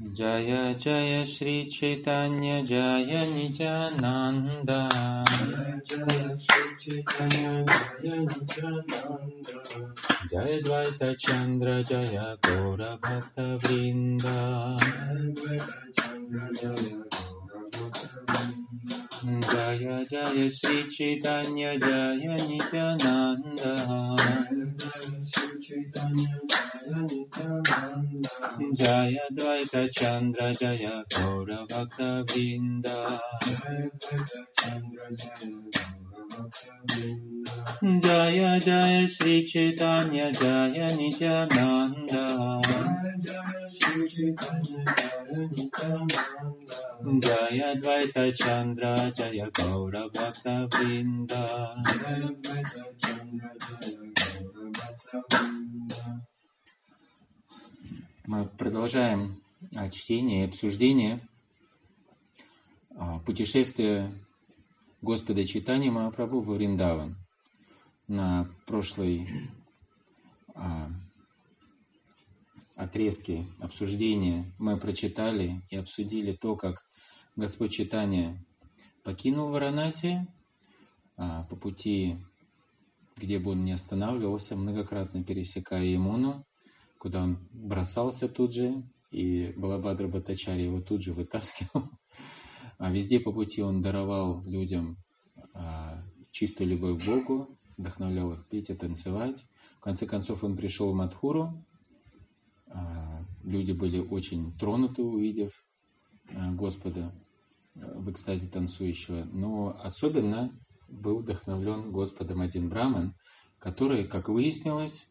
जय जय श्री चैतन्य जय निजानन्द जय श्री चिन्य जय निन्द द्वैतचन्द्र जय पौरभक्तवृन्द्र जय जय श्रीचैतन्य जय नित्यानन्द। जय श्रीचैतन्य जय जय द्वैतचन्द्र जय गौरभक्तबिन्द चन्द्र जय Jaya Jaya Shri Chaitanya Jaya Nityananda Jaya Dvaita Chandra Jaya Gaura Bhakta Vrinda Мы продолжаем а, чтение и обсуждение а, путешествия Господа Читания Махапрабху в Вриндаван. На прошлой а, отрезке обсуждения мы прочитали и обсудили то, как Господь Читания покинул Варанаси а, по пути, где бы он ни останавливался, многократно пересекая Ямуну, куда он бросался тут же, и Балабадра Батачари его тут же вытаскивал. А везде по пути он даровал людям а, чистую любовь к Богу, вдохновлял их петь и танцевать. В конце концов он пришел в Мадхуру. А, люди были очень тронуты, увидев а, Господа в экстазе танцующего. Но особенно был вдохновлен Господом один Браман, который, как выяснилось,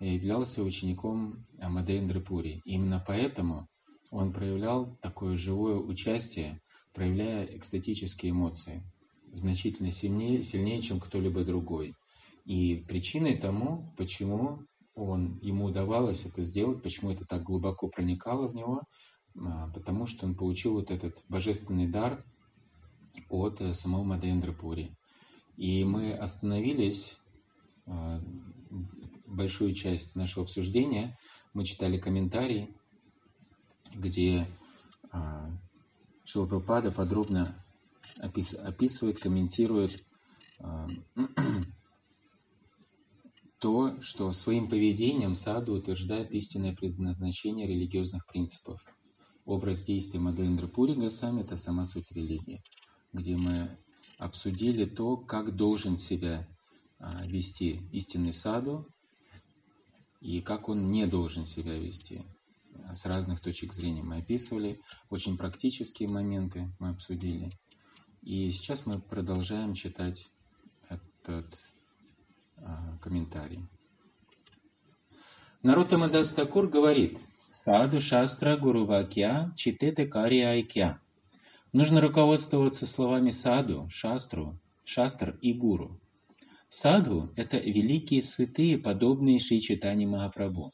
являлся учеником Мадейндры Пури. Именно поэтому он проявлял такое живое участие, проявляя экстатические эмоции, значительно сильнее, сильнее чем кто-либо другой. И причиной тому, почему он, ему удавалось это сделать, почему это так глубоко проникало в него, а, потому что он получил вот этот божественный дар от э, самого Мадейндры Пури. И мы остановились а, большую часть нашего обсуждения мы читали комментарии, где а, Шилапрапада подробно опис, описывает, комментирует а, то, что своим поведением саду утверждает истинное предназначение религиозных принципов. Образ действия Мадхендра Пури Гасами – это сама суть религии, где мы обсудили то, как должен себя а, вести истинный саду, и как он не должен себя вести. С разных точек зрения мы описывали, очень практические моменты мы обсудили. И сейчас мы продолжаем читать этот а, комментарий. Нарутама Дастакур говорит, Саду шастра гуру вакья читете кари айкья. Нужно руководствоваться словами саду, шастру, шастр и гуру. Садху – это великие святые, подобные Шри Читани Махапрабху.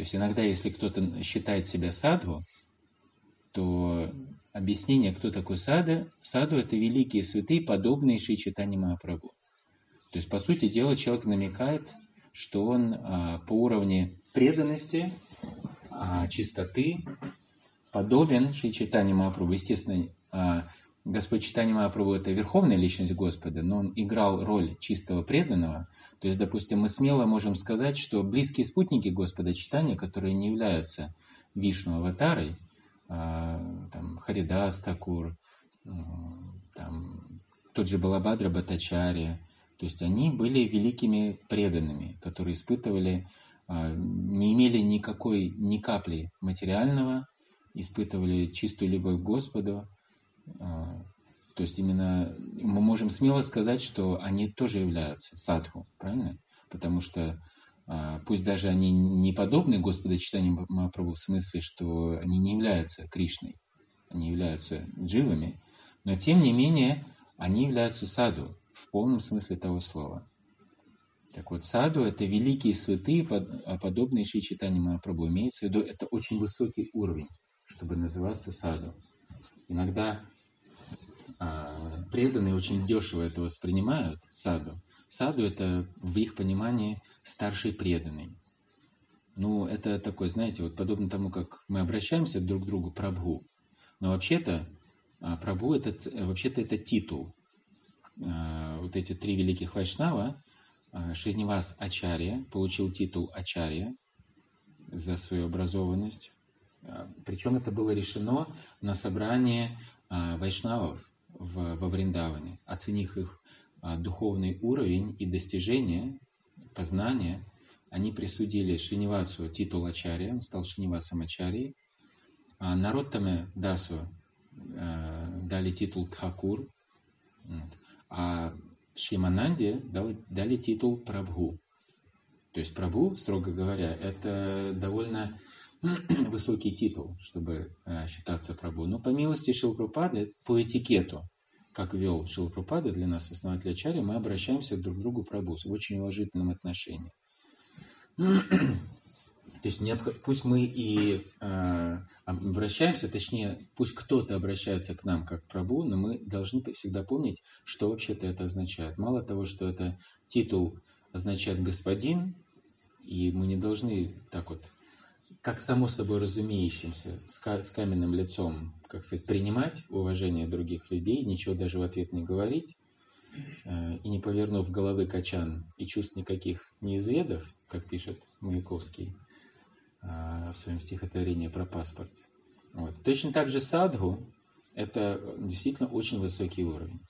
То есть иногда, если кто-то считает себя садху, то объяснение, кто такой сада, саду – это великие святые, подобные Шри Читани Махапрабху. То есть, по сути дела, человек намекает, что он а, по уровню преданности, а, чистоты подобен Шри Читани Махапрабху. Естественно, а, Господь Читани Махапрабху – это верховная личность Господа, но он играл роль чистого преданного. То есть, допустим, мы смело можем сказать, что близкие спутники Господа Читания, которые не являются Вишну аватарой, а, там, Харидас Такур, там, тот же Балабадра Батачари, то есть они были великими преданными, которые испытывали, а, не имели никакой, ни капли материального, испытывали чистую любовь к Господу, а, то есть именно мы можем смело сказать, что они тоже являются садху, правильно? Потому что а, пусть даже они не подобны Господа читанию Махапрабху в смысле, что они не являются Кришной, они являются дживами, но тем не менее они являются саду в полном смысле того слова. Так вот, саду – это великие святые, а подобные Шри Читани Махапрабху. Имеется в виду, это очень высокий уровень, чтобы называться саду. Иногда а, преданные очень дешево это воспринимают, саду. Саду – это в их понимании старший преданный. Ну, это такое, знаете, вот подобно тому, как мы обращаемся друг к другу прабху. Но вообще-то а, прабху это, вообще-то это титул. А, вот эти три великих вайшнава, Шринивас Ачарья получил титул Ачарья за свою образованность. Причем это было решено на собрании вайшнавов во Вриндаване, оценив их духовный уровень и достижения, познания, они присудили Шинивасу титул Ачарья, он стал Шинивасом Ачарьей, а Нароттаме Дасу дали титул Тхакур, а Шимананде дали, дали титул Прабху. То есть Прабху, строго говоря, это довольно высокий титул, чтобы э, считаться Прабху. Но по милости Шилпрупады, по этикету, как вел Шилпрупада для нас, основатель Ачари, мы обращаемся друг к другу Прабху в очень уважительном отношении. То есть пусть мы и э, обращаемся, точнее, пусть кто-то обращается к нам как Прабу, но мы должны всегда помнить, что вообще-то это означает. Мало того, что это титул означает господин, и мы не должны так вот, как само собой разумеющимся, с, каменным лицом, как сказать, принимать уважение других людей, ничего даже в ответ не говорить, э, и не повернув головы качан и чувств никаких не изведав, как пишет Маяковский а, в своем стихотворении про паспорт. Вот. Точно так же садху – это действительно очень высокий уровень.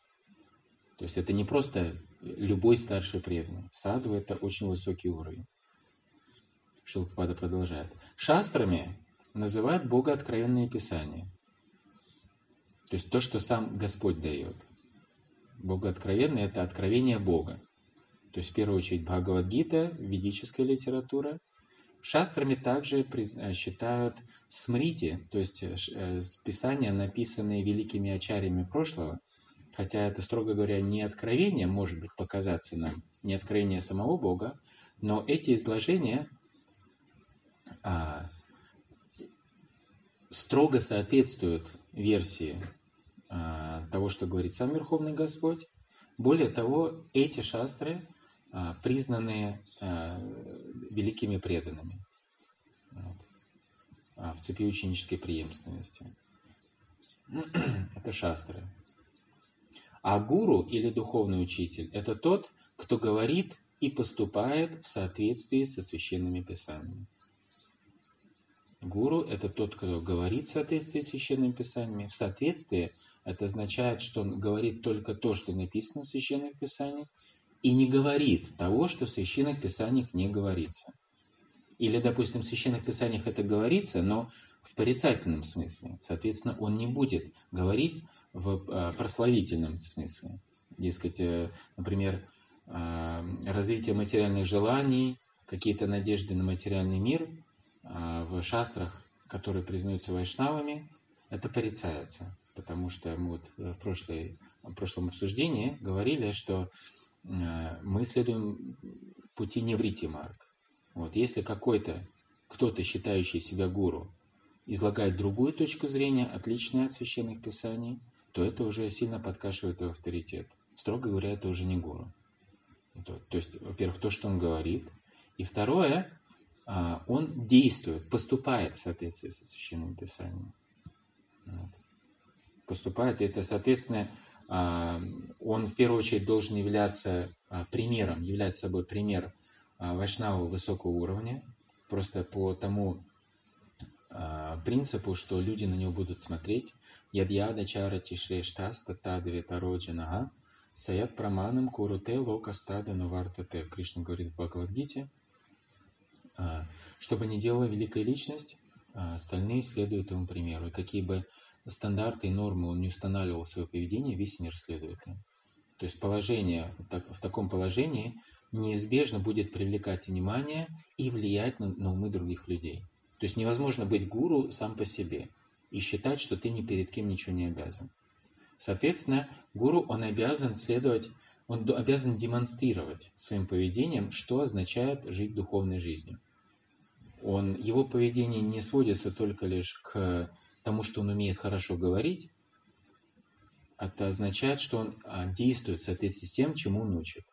То есть это не просто любой старший преданный. Садху – это очень высокий уровень. Шилпада продолжает. Шастрами называют Бога откровенные писания. То есть то, что сам Господь дает. Бога откровенное – это откровение Бога. То есть, в первую очередь, Бхагавадгита, ведическая литература. Шастрами также э, считают смрити, то есть э, э, писания, написанные великими ачарями прошлого, хотя это, строго говоря, не откровение, может быть, показаться нам, не откровение самого Бога, но эти изложения а, строго соответствуют версии а, того, что говорит сам Верховный Господь. Более того, эти шастры – а, признанные а, великими преданными вот, а, в цепи ученической преемственности. Это шастры. А гуру или духовный учитель – это тот, кто говорит и поступает в соответствии со священными писаниями. Гуру – это тот, кто говорит в соответствии с священными писаниями. В соответствии это означает, что он говорит только то, что написано в священных писаниях, и не говорит того, что в священных писаниях не говорится. Или, допустим, в священных писаниях это говорится, но в порицательном смысле. Соответственно, он не будет говорить в э, прославительном смысле. Дескать, э, например, э, развитие материальных желаний, какие-то надежды на материальный мир в шастрах, которые признаются вайшнавами, это порицается. Потому что мы вот в, прошлой, в прошлом обсуждении говорили, что Э, мы следуем пути неврити марк. Вот, если какой-то, кто-то, считающий себя гуру, излагает другую точку зрения, отличную от священных писаний, то это уже сильно подкашивает его авторитет. Строго говоря, это уже не гуру. То, то есть, во-первых, то, что он говорит. И второе, он действует, поступает в соответствии со священным писанием. Вот. Поступает, и это, соответственно, а, он в первую очередь должен являться а, примером, являть собой пример а, вайшнава высокого уровня, просто по тому принципу, что люди на него будут смотреть. Ядьяда чара тишрештас татадве тароджанага саят праманам куруте локастада нувартате. Кришна говорит в Бхагавадгите. Что бы ни делала великая личность, остальные следуют ему примеру. И какие бы стандарты и нормы он не устанавливал свое поведение, весь мир следует им. То есть положение, в таком положении неизбежно будет привлекать внимание и влиять на, на умы других людей. То есть невозможно быть гуру сам по себе и считать, что ты ни перед кем ничего не обязан. Соответственно, гуру, он обязан следовать, он обязан демонстрировать своим поведением, что означает жить духовной жизнью. Он, его поведение не сводится только лишь к тому, что он умеет хорошо говорить, это означает, что он а, действует в соответствии с тем, чему он учит.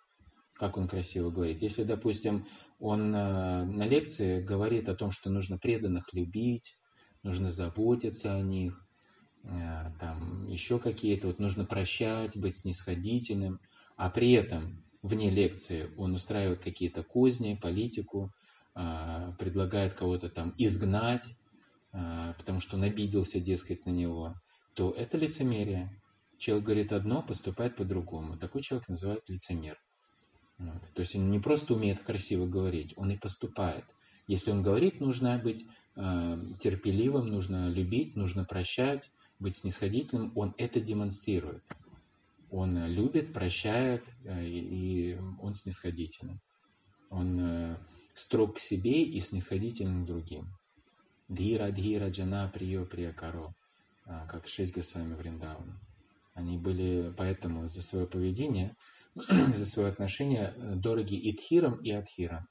как он красиво говорит. Если, допустим, он э, на лекции говорит о том, что нужно преданных любить, нужно заботиться о них, э, там еще какие-то, вот нужно прощать, быть снисходительным, а при этом вне лекции он устраивает какие-то козни, политику, э, предлагает кого-то там изгнать, потому что он обиделся, дескать, на него, то это лицемерие. Человек говорит одно, поступает по-другому. Такой человек называют лицемер. Вот. То есть он не просто умеет красиво говорить, он и поступает. Если он говорит, нужно быть э, терпеливым, нужно любить, нужно прощать, быть снисходительным. Он это демонстрирует. Он любит, прощает, э, и он снисходительный. Он э, строг к себе и снисходительным другим. Дхира, дхира, джана, прио, приякаро, э, как шесть Госвами Вриндавана. Они были поэтому за свое поведение за свое отношение э, дороги и Тхирам, и Адхирам.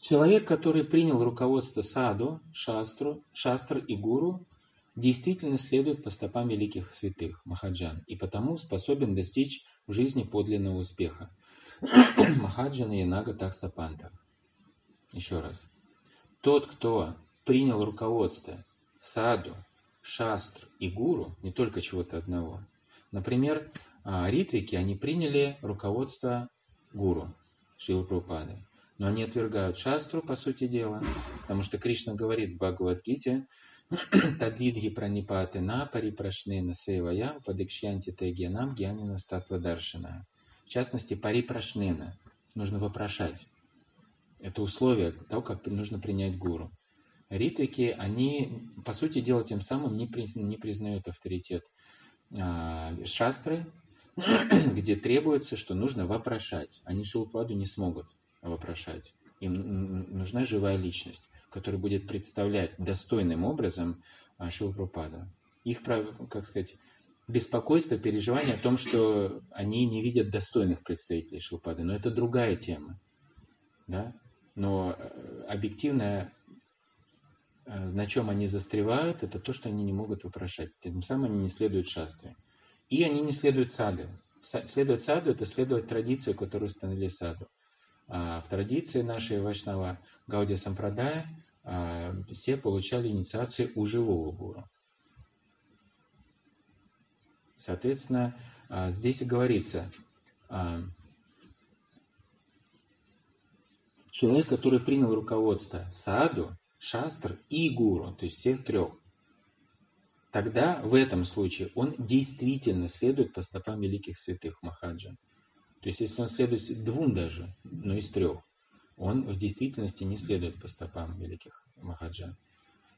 Человек, который принял руководство саду, шастру, шастр и гуру, действительно следует по стопам великих святых, Махаджан, и потому способен достичь в жизни подлинного успеха. Махаджана и Нага. Еще раз. Тот, кто принял руководство саду, шастр и гуру, не только чего-то одного. Например, а, ритвики, они приняли руководство гуру Прабхупады. Но они отвергают шастру, по сути дела, потому что Кришна говорит в Бхагавадгите, Тадвидхи пранипаты на парипрашнена сейвая падыкшьянти гьянина статва даршина. В частности, парипрашнена. Нужно вопрошать. Это условие того, как нужно принять гуру. Ритвики, они, по сути дела, тем самым не, не признают авторитет а, шастры, где требуется, что нужно вопрошать. Они Шилпаду не смогут вопрошать. Им нужна живая личность, которая будет представлять достойным образом а, Шилпрапада. Их, как сказать, беспокойство, переживание о том, что они не видят достойных представителей Шилпады. Но это другая тема. Да? Но э, объективная Э, на чем они застревают, это то, что они не могут вопрошать. Тем самым они не следуют шастре. И они не следуют саду. Следовать саду – это следовать традиции, которую установили саду. А в традиции нашей Вайшнава Гаудия Сампрадая все получали инициацию у живого гуру. Соответственно, а, здесь говорится, человек, который принял руководство саду, шастр и гуру, то есть всех трех, тогда в этом случае он действительно следует по стопам великих святых Махаджа. То есть если он следует двум даже, но из трех, он в действительности не следует по стопам великих Махаджа.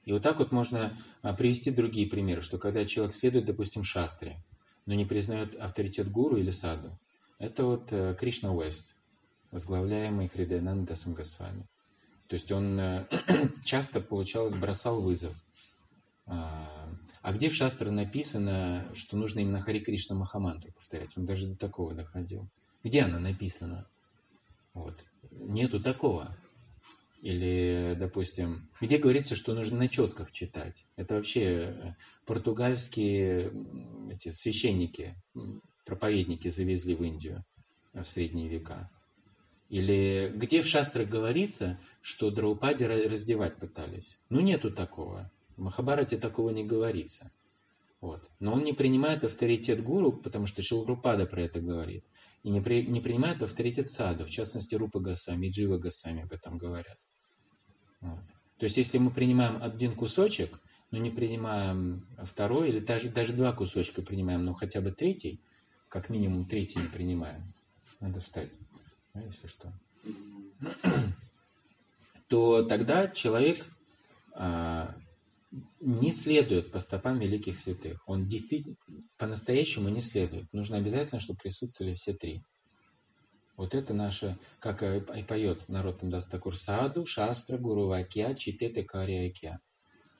И вот так вот можно а, привести другие примеры, что когда человек следует, допустим, шастре, но не признает авторитет гуру или саду, это вот э, Кришна Уэст, возглавляемый Хридаянанда Самгасвами. То есть он э, часто, получалось, бросал вызов. А, а где в Шастре написано, что нужно именно Хари Кришна Махамантру повторять? Он даже до такого доходил. Где она написана? Вот. Нету такого. Или, допустим, где говорится, что нужно на четках читать? Это вообще э, португальские эти священники, проповедники завезли в Индию в средние века. Или где в шастрах говорится, что Драупади раздевать пытались? Ну, нету такого. В Махабарате такого не говорится. Вот. Но он не принимает авторитет гуру, потому что Шилрупада про это говорит. И не, при, не принимает авторитет саду, в частности Рупа Гасами и Джива Гасами об этом говорят. Вот. То есть, если мы принимаем один кусочек, но не принимаем второй, или даже, даже два кусочка принимаем, но хотя бы третий, как минимум третий не принимаем, надо встать если что, то тогда человек а, не следует по стопам великих святых. Он действительно по-настоящему не следует. Нужно обязательно, чтобы присутствовали все три. Вот это наше, как и поет народ Дастакур Саду, Шастра, Гуру Вакья, Читете Кариакья.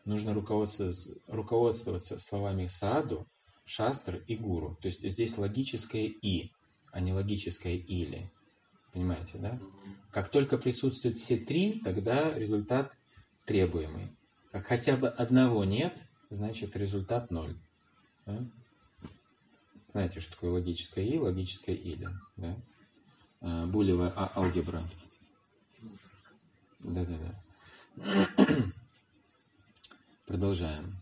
Нужно руководствоваться, руководствоваться словами Саду, Шастр и Гуру. То есть здесь логическое «и», а не логическое «или». Понимаете, да? Как только присутствуют все три, тогда результат требуемый. Как хотя бы одного нет, значит результат ноль. Да? Знаете, что такое логическое и, логическое или, да? А, Булева а, алгебра. Да-да-да. Продолжаем.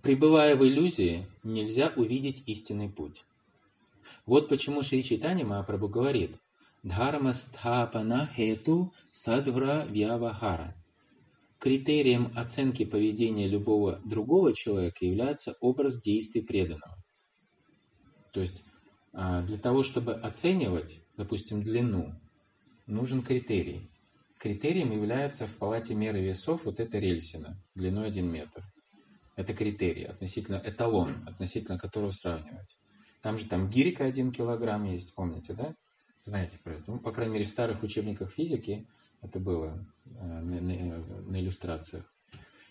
Пребывая в иллюзии, нельзя увидеть истинный путь. Вот почему Шри Чайтанья Махапрабху говорит «Дхарма стхапана хету садхура вьявахара». Критерием оценки поведения любого другого человека является образ действий преданного. То есть а, для того, чтобы оценивать, допустим, длину, нужен критерий. Критерием является в палате меры весов вот эта рельсина длиной 1 метр. Это критерий, относительно эталон, относительно которого сравнивать. Там же там гирика 1 килограмм есть, помните, да? Знаете про это? Ну, по крайней мере, в старых учебниках физики это было э, на, на, на иллюстрациях.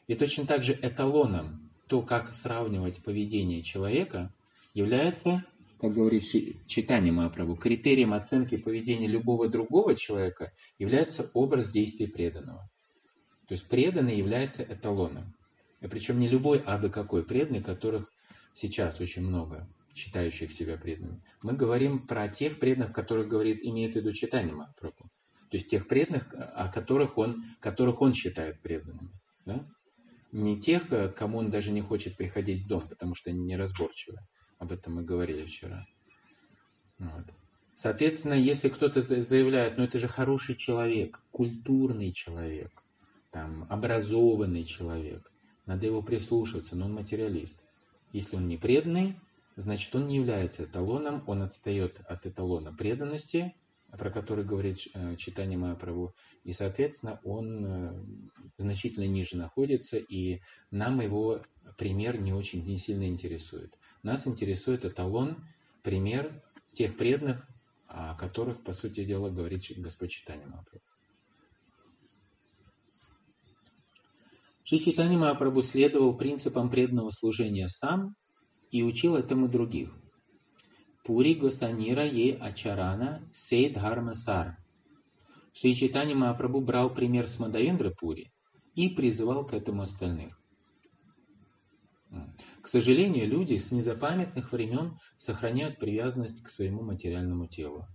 И точно так же эталоном, то, как сравнивать поведение человека, является, как говорит читание Махапрабху, критерием оценки поведения любого другого человека является образ действий преданного. То есть преданный является эталоном. И причем не любой, а до какой преданный, которых сейчас очень много, считающих себя преданными. Мы говорим про тех преданных, которых говорит, имеет в виду читание Махапрабху. То есть тех преданных, о которых он, которых он считает преданными. Да? Не тех, кому он даже не хочет приходить в дом, потому что они неразборчивы. Об этом мы говорили вчера. Вот. Соответственно, если кто-то заявляет, ну это же хороший человек, культурный человек, там, образованный человек, надо его прислушаться, но он материалист. Если он не преданный, значит он не является эталоном, он отстает от эталона преданности, про который говорит э, читание Махапрабху, и, соответственно, он э, значительно ниже находится, и нам его пример не очень не сильно интересует. Нас интересует эталон, пример тех преданных, о которых, по сути дела, говорит Господь Читание Махапрабху. Шри Читани Махапрабху следовал принципам преданного служения сам и учил этому других – Пури Госанира Е Ачарана Сей Дхарма Сар. Шри Читани Махапрабху брал пример с Мадаендра Пури и призывал к этому остальных. К сожалению, люди с незапамятных времен сохраняют привязанность к своему материальному телу.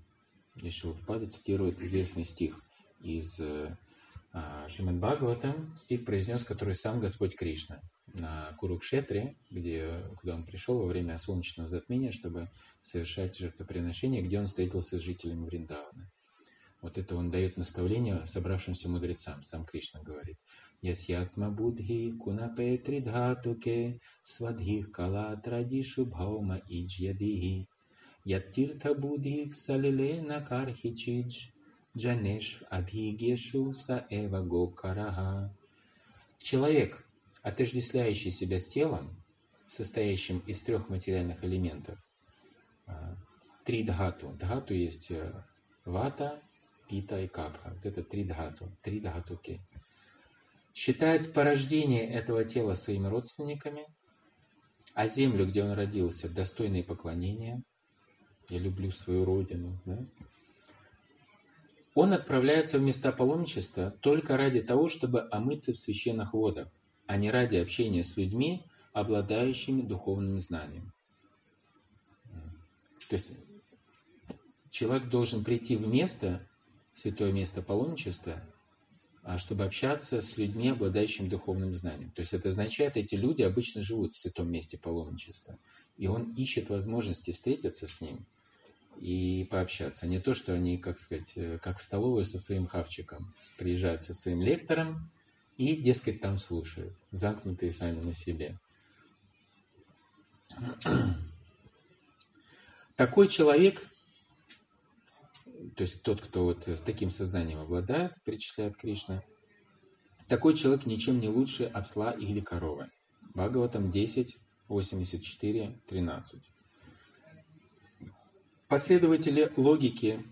Шилпада цитирует известный стих из э, а, Шримад Бхагаватам, стих произнес, который сам Господь Кришна на Курукшетре, где, куда он пришел во время солнечного затмения, чтобы совершать жертвоприношение, где он встретился с жителями Вриндавана. Вот это он дает наставление собравшимся мудрецам, сам Кришна говорит. Ясьятма будхи кунапе тридхатуке свадхих кала традишу бхаума иджьядихи. Яттиртха будхих салиле накархичидж джанеш абхигешу са эва гокараха. Человек, отождествляющий себя с телом, состоящим из трех материальных элементов, а, три дхату. Дхату есть э, вата, пита и капха. Вот это три дхату, три дхатуки. Считает порождение этого тела своими родственниками, а землю, где он родился, достойные поклонения. Я люблю свою родину. Да? Он отправляется в места паломничества только ради того, чтобы омыться в священных водах а не ради общения с людьми, обладающими духовным знанием. То есть человек должен прийти в место, святое место паломничества, а чтобы общаться с людьми, обладающими духовным знанием. То есть это означает, эти люди обычно живут в святом месте паломничества. И он ищет возможности встретиться с ним и пообщаться. Не то, что они, как сказать, э, как в столовую со своим хавчиком приезжают со своим лектором, и, дескать, там слушают, замкнутые сами на себе. Такой человек, то есть тот, кто вот с таким сознанием обладает, перечисляет Кришна, такой человек ничем не лучше осла или коровы. Бхагаватам 10, 84, 13. Последователи логики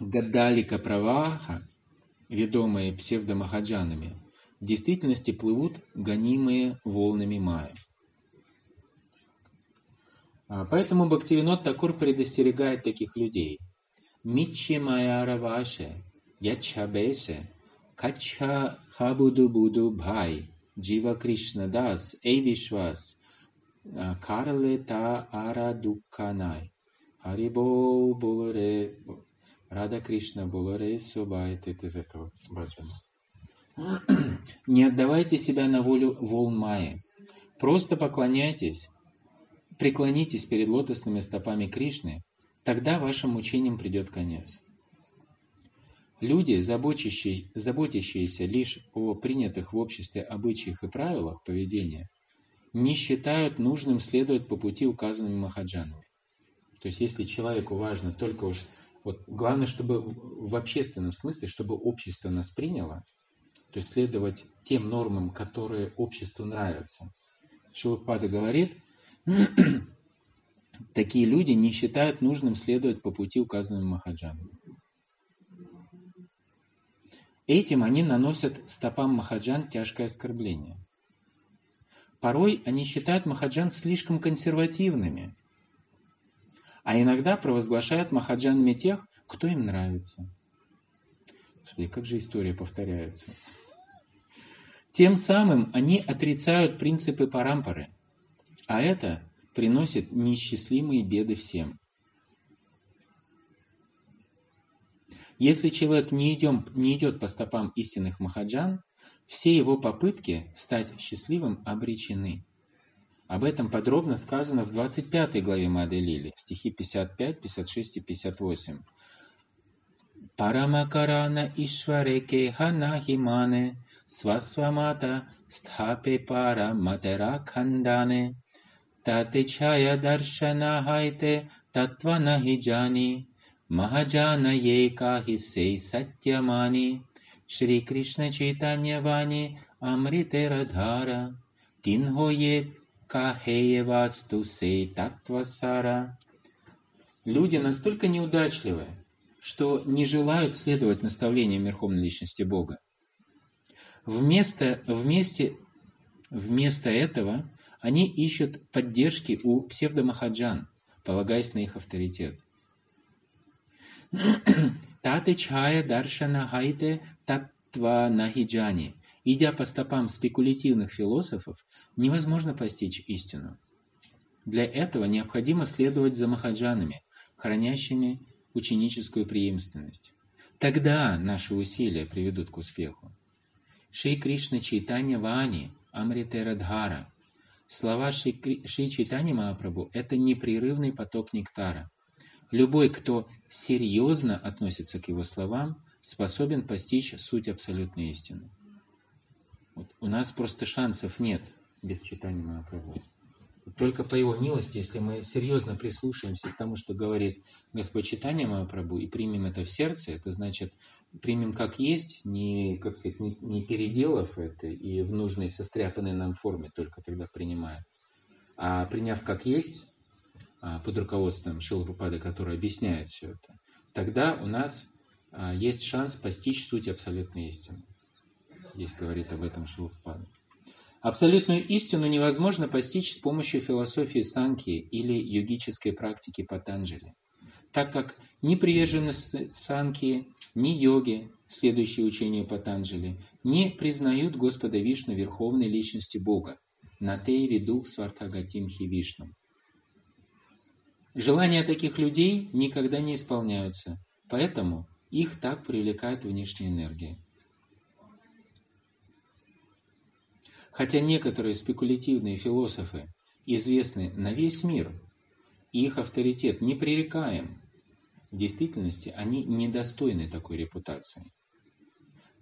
Гадалика Праваха, ведомые псевдомахаджанами, в действительности плывут гонимые волнами Майя. А, поэтому Бхактивинод Такур предостерегает таких людей. Мичи Майя Раваше, Ячабеше, Качха Хабуду Буду Бхай, Джива Кришна Дас, а, Карле та ара дукканай. Харибол буларе. Рада Кришна буларе субайт. Это из этого баджана. Не отдавайте себя на волю волн Майи. Просто поклоняйтесь, преклонитесь перед лотосными стопами Кришны, тогда вашим мучениям придет конец. Люди, заботящие, заботящиеся лишь о принятых в обществе обычаях и правилах поведения, не считают нужным следовать по пути, указанным Махаджанами. То есть, если человеку важно только уж... Вот главное, чтобы в общественном смысле, чтобы общество нас приняло, то есть следовать тем нормам, которые обществу нравятся. Шилупада говорит, такие люди не считают нужным следовать по пути, указанным Махаджаном. Этим они наносят стопам Махаджан тяжкое оскорбление. Порой они считают Махаджан слишком консервативными, а иногда провозглашают Махаджанами тех, кто им нравится. Господи, как же история повторяется. Тем самым они отрицают принципы парампары, а это приносит неисчислимые беды всем. Если человек не, идем, не идет по стопам истинных махаджан, все его попытки стать счастливым обречены. Об этом подробно сказано в 25 главе Мады Лили, стихи 55, 56 и 58. Парамакарана Ишвареке Ханахимане Свасвамата Стхапе Пара Матера Кандане Тате Чая Даршана Хайте Татва Нахиджани Махаджана Ека Хисей Сатьямани Шри Кришна Читанья Вани Амрите Радхара Кахее Васту Сей Таттвасара Люди настолько неудачливы, что не желают следовать наставлениям Верховной Личности Бога. Вместо, вместе, вместо этого они ищут поддержки у псевдомахаджан, полагаясь на их авторитет. Таты чая даршана хайте татва нахиджани. Идя по стопам спекулятивных философов, невозможно постичь истину. Для этого необходимо следовать за махаджанами, хранящими ученическую преемственность. Тогда наши усилия приведут к успеху. Шри Кришна Чайтанья Вани Амрите Радхара. Слова Шри, Шри Чайтанья Махапрабху – это непрерывный поток нектара. Любой, кто серьезно относится к его словам, способен постичь суть абсолютной истины. Вот. У нас просто шансов нет без читания Махапрабху. Только по его милости, если мы серьезно прислушаемся к тому, что говорит Господь Читания Махапрабху, и примем это в сердце, это значит, примем как есть, не, как сказать, не, не переделав это и в нужной состряпанной нам форме только тогда принимая, а приняв как есть, а, под руководством Шилапупады, который объясняет все это, тогда у нас а, есть шанс постичь суть абсолютной истины. Здесь говорит об этом Шилапупада. Абсолютную истину невозможно постичь с помощью философии санки или йогической практики Патанджали, так как ни приверженность санки, ни йоги, следующие учению Патанджали, не признают Господа Вишну верховной личности Бога, Натей Видух Свартагатим Хи Вишну. Желания таких людей никогда не исполняются, поэтому их так привлекает внешняя энергия. Хотя некоторые спекулятивные философы известны на весь мир, их авторитет непререкаем, в действительности они недостойны такой репутации.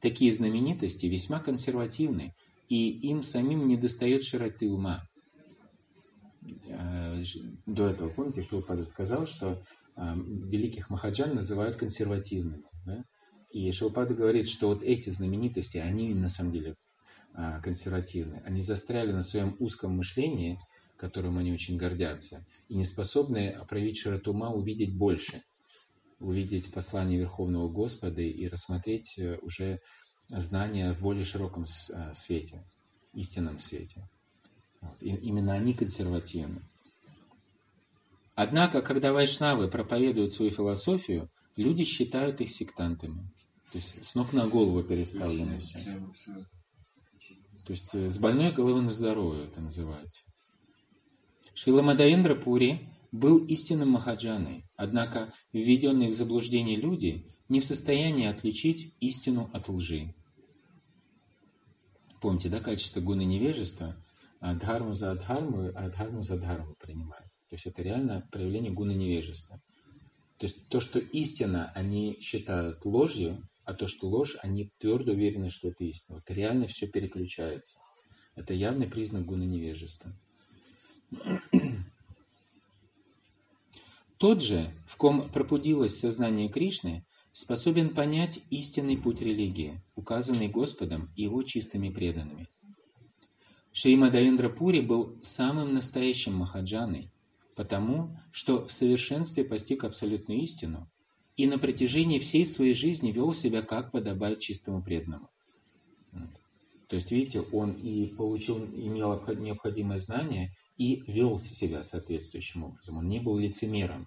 Такие знаменитости весьма консервативны, и им самим недостает широты ума. Э, до этого, помните, Шилпада сказал, что э, великих махаджан называют консервативными. Да? И Шилпада говорит, что вот эти знаменитости, они на самом деле консервативны. Они застряли на своем узком мышлении, которым они очень гордятся, и не способны проявить широту ума, увидеть больше, увидеть послание Верховного Господа и рассмотреть э, уже знания в более широком а, свете, истинном свете. Вот. И именно они консервативны. Однако, когда вайшнавы проповедуют свою философию, люди считают их сектантами. То есть с ног на голову переставлено все. То есть э, с больной головы на здоровую это называется. Шила Мадаиндра Пури был истинным махаджаной, однако введенные в заблуждение люди не в состоянии отличить истину от лжи. Помните, да, качество гуны невежества? А дхарму за адхарму, а дхарму за дхарму принимают. То есть это реально проявление гуны невежества. То есть то, что истина, они считают ложью, а то, что ложь, они твердо уверены, что это истина. Вот реально все переключается. Это явный признак гуна невежества. Тот же, в ком пробудилось сознание Кришны, способен понять истинный путь религии, указанный Господом и его чистыми преданными. Шримадавиндра Пури был самым настоящим махаджаной, потому что в совершенстве постиг абсолютную истину и на протяжении всей своей жизни вел себя как подобает чистому преданному. То есть, видите, он и получил, имел необходимое знание и вел себя соответствующим образом. Он не был лицемером.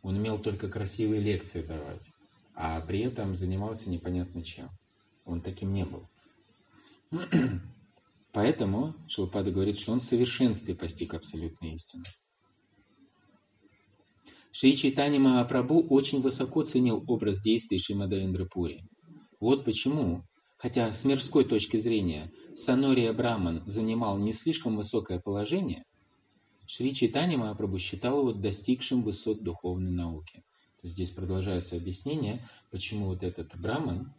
Он умел только красивые лекции давать, а при этом занимался непонятно чем. Он таким не был. Поэтому Шилпада говорит, что он в совершенстве постиг абсолютную истину. Шри Чайтани Махапрабху очень высоко ценил образ действий Шримада Индрапури. Вот почему, хотя с мирской точки зрения Санория Браман занимал не слишком высокое положение, Шри Чайтани Махапрабху считал его достигшим высот духовной науки. Здесь продолжается объяснение, почему вот этот Браман,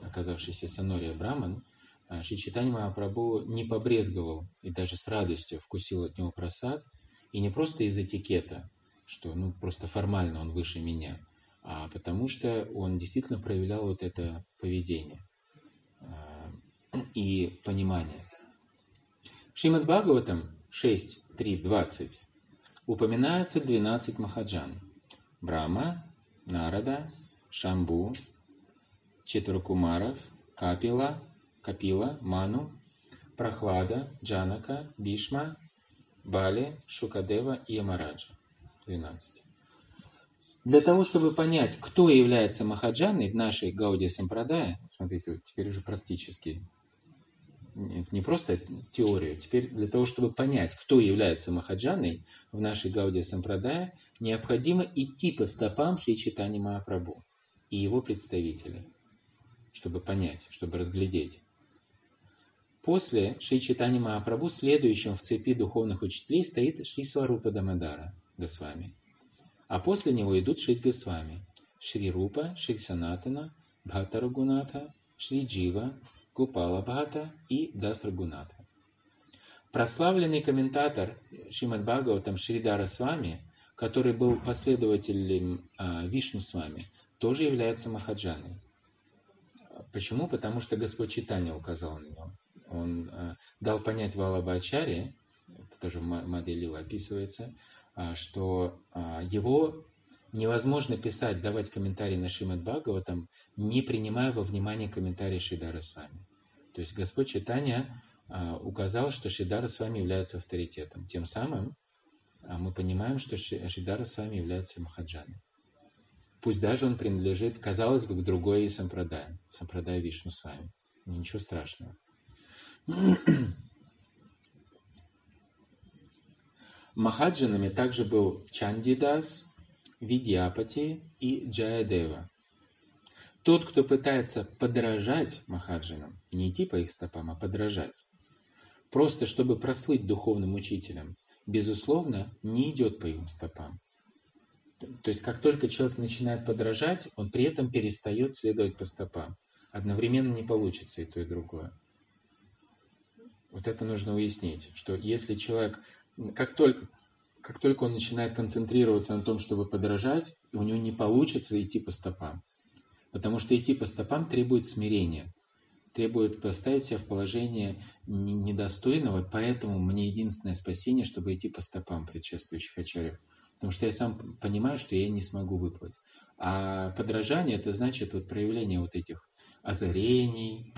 оказавшийся Санория Браман, а, Шри Чайтани Махапрабху не побрезговал и даже с радостью вкусил от него просад, и не просто из этикета, что ну просто формально он выше меня, а потому что он действительно проявлял вот это поведение э, и понимание. Шримад Бхагаватам 6.3.20 упоминается 12 махаджан. Брама, Нарада, Шамбу, Четваркумаров, Капила, Капила, Ману, Прохлада, Джанака, Бишма, Бали, Шукадева и Амараджа. 12. Для того, чтобы понять, кто является Махаджаной в нашей Гауди Сампрадае, смотрите, теперь уже практически, не просто теорию, теперь для того, чтобы понять, кто является Махаджаной в нашей Гауди Сампрадае, необходимо идти по стопам Шри Читани Махапрабху и его представителей, чтобы понять, чтобы разглядеть. После Шри Читани Махапрабху следующим в цепи духовных учителей стоит Шри Сварупа Дамадара – Госвами. А после него идут шесть Госвами. Шри Рупа, Шри Санатана, Бхата Рагунатха, Шри Джива, Гупала Бхата и Дас Рагунатха. Прославленный комментатор Шримад Бхагаватам Шридара Свами, который был последователем а, Вишну Свами, тоже является Махаджаной. Почему? Потому что Господь Читания указал на него. Он а, дал понять Валабачаре, тоже Маделила описывается, а, что а, его невозможно писать, давать комментарии на Шримад Бхагаватам, не принимая во внимание комментарии Шидара с вами. То есть Господь Читания а, указал, что Шидара с вами является авторитетом. Тем самым мы понимаем, что Шидара с вами является Махаджаной. Пусть даже он принадлежит, казалось бы, к другой сампрадае, сампрадае Вишну с вами. Ничего страшного. Махаджанами также был Чандидас, Видьяпати и Джаядева. Тот, кто пытается подражать Махаджанам, не идти по их стопам, а подражать, просто чтобы прослыть духовным учителем, безусловно, не идет по их стопам. То есть, как только человек начинает подражать, он при этом перестает следовать по стопам. Одновременно не получится и то, и другое. Вот это нужно уяснить, что если человек как только, как только он начинает концентрироваться на том, чтобы подражать, у него не получится идти по стопам. Потому что идти по стопам требует смирения, требует поставить себя в положение недостойного, поэтому мне единственное спасение, чтобы идти по стопам предшествующих ачарьев. Потому что я сам понимаю, что я не смогу выплыть. А подражание это значит вот проявление вот этих озарений,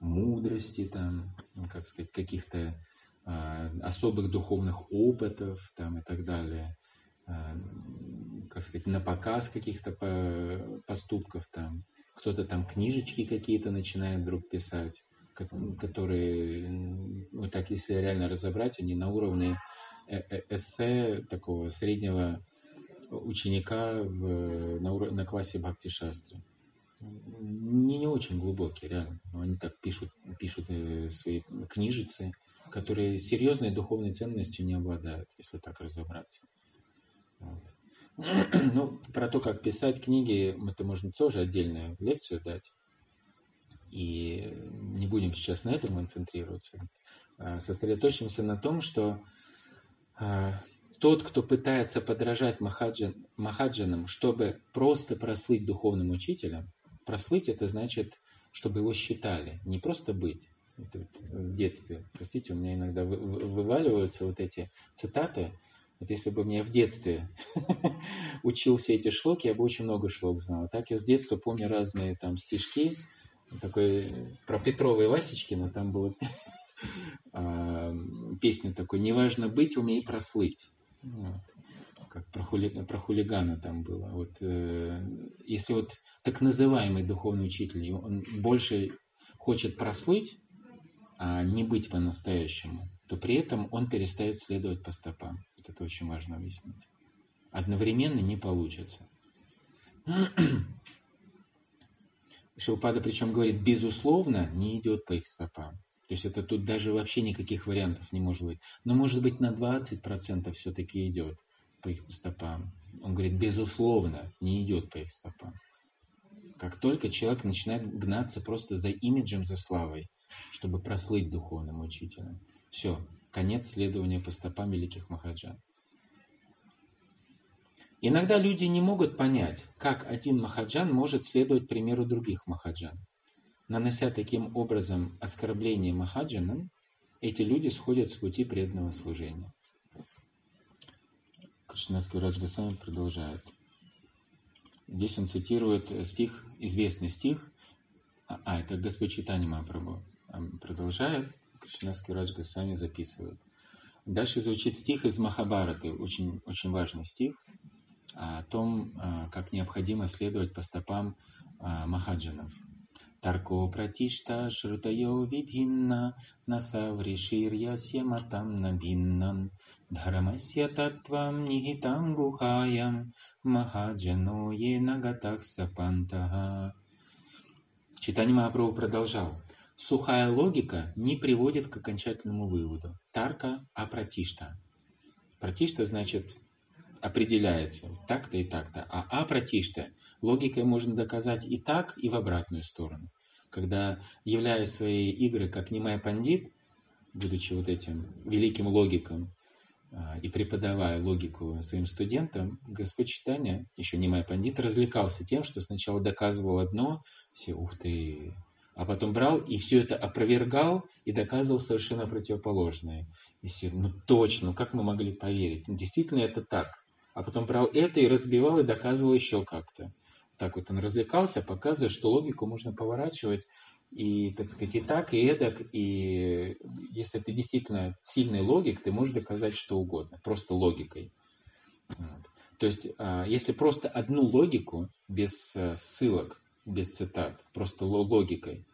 мудрости, там, ну, как сказать, каких-то особых духовных опытов там, и так далее, а, как сказать, на показ каких-то поступков там. Кто-то там книжечки какие-то начинает вдруг писать, которые, ну так если реально разобрать, они на уровне э, э, эссе такого среднего ученика в, на, на классе Бхакти Шастры. Не, не очень глубокие, реально. Но они так пишут, пишут э, свои книжицы, которые серьезной духовной ценностью не обладают, если так разобраться. Вот. Ну, про то, как писать книги, это можно тоже отдельную лекцию дать. И не будем сейчас на этом концентрироваться. А, Сосредоточимся на том, что а, тот, кто пытается подражать махаджан, махаджанам, чтобы просто прослыть духовным учителем, прослыть это значит, чтобы его считали, не просто быть. Это вот в детстве, простите, у меня иногда вы- вы- вываливаются вот эти цитаты. Вот если бы мне в детстве учился эти шлоки, я бы очень много шлок знал. Так я с детства помню разные там стишки. Такой про Петрова и Васечкина, там была песня такой «Неважно быть, умей прослыть». Вот. Как про, хули, про хулигана там было. Вот, э, если вот так называемый духовный учитель, он больше хочет прослыть, не быть по-настоящему, то при этом он перестает следовать по стопам. Вот это очень важно объяснить. Одновременно не получится. Шилпада причем говорит, безусловно, не идет по их стопам. То есть это тут даже вообще никаких вариантов не может быть. Но может быть на 20% все-таки идет по их стопам. Он говорит, безусловно, не идет по их стопам. Как только человек начинает гнаться просто за имиджем, за славой, чтобы прослыть духовным учителем, все, конец следования по стопам великих махаджан. Иногда люди не могут понять, как один махаджан может следовать примеру других махаджан. Нанося таким образом оскорбление махаджанам, эти люди сходят с пути преданного служения. Кришнадский Радж Госвами продолжает. Здесь он цитирует стих, известный стих, а, а, это Господь Читани Махапрабху продолжает, Кришнадский Радж Госвами записывает. Дальше звучит стих из Махабараты, очень, очень важный стих, о том, а, как необходимо следовать по стопам махаджанов. Тарко пратишта шрутайо вибхинна насавриширьясья матам набиннам дхарамасья татвам нихитам гухаям махаджано е нагатах сапантага. Читание Махапрабху продолжал. Сухая логика не приводит к окончательному выводу. Тарка апратишта. Пратишта значит определяется так-то и так-то. А апратишта логикой можно доказать и так, и в обратную сторону. Когда, являя свои игры как немая пандит, будучи вот этим великим логиком а, и преподавая логику своим студентам, Господь Читания, еще немая пандит, развлекался тем, что сначала доказывал одно, все, ух ты, а потом брал и все это опровергал и доказывал совершенно противоположное. И все, ну точно, ну как мы могли поверить? Ну, действительно это так. А потом брал это и разбивал и доказывал еще как-то. Так вот он развлекался, показывая, что логику можно поворачивать и, так сказать, и так, и эдак. И если ты действительно сильный логик, ты можешь доказать что угодно, просто логикой. Вот. То есть, а, если просто одну логику, без э, ссылок, без цитат, просто логикой,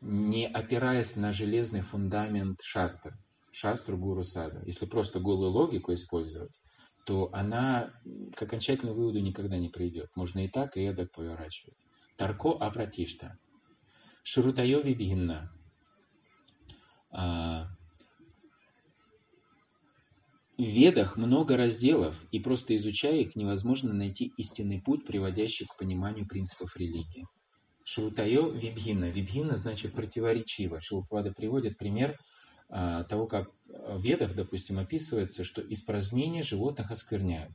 не опираясь на железный фундамент шастр, шастру гуру сада, если просто голую логику использовать, то она к окончательному выводу никогда не придет. Можно и так, и эдак поворачивать. Тарко апратишта. Шрутайо вибхинна. А, В ведах много разделов, и просто изучая их, невозможно найти истинный путь, приводящий к пониманию принципов религии. Шрутайо вибхина. Вибхина значит противоречиво. Шилпада приводит пример того, как в ведах, допустим, описывается, что испражнения животных оскверняют.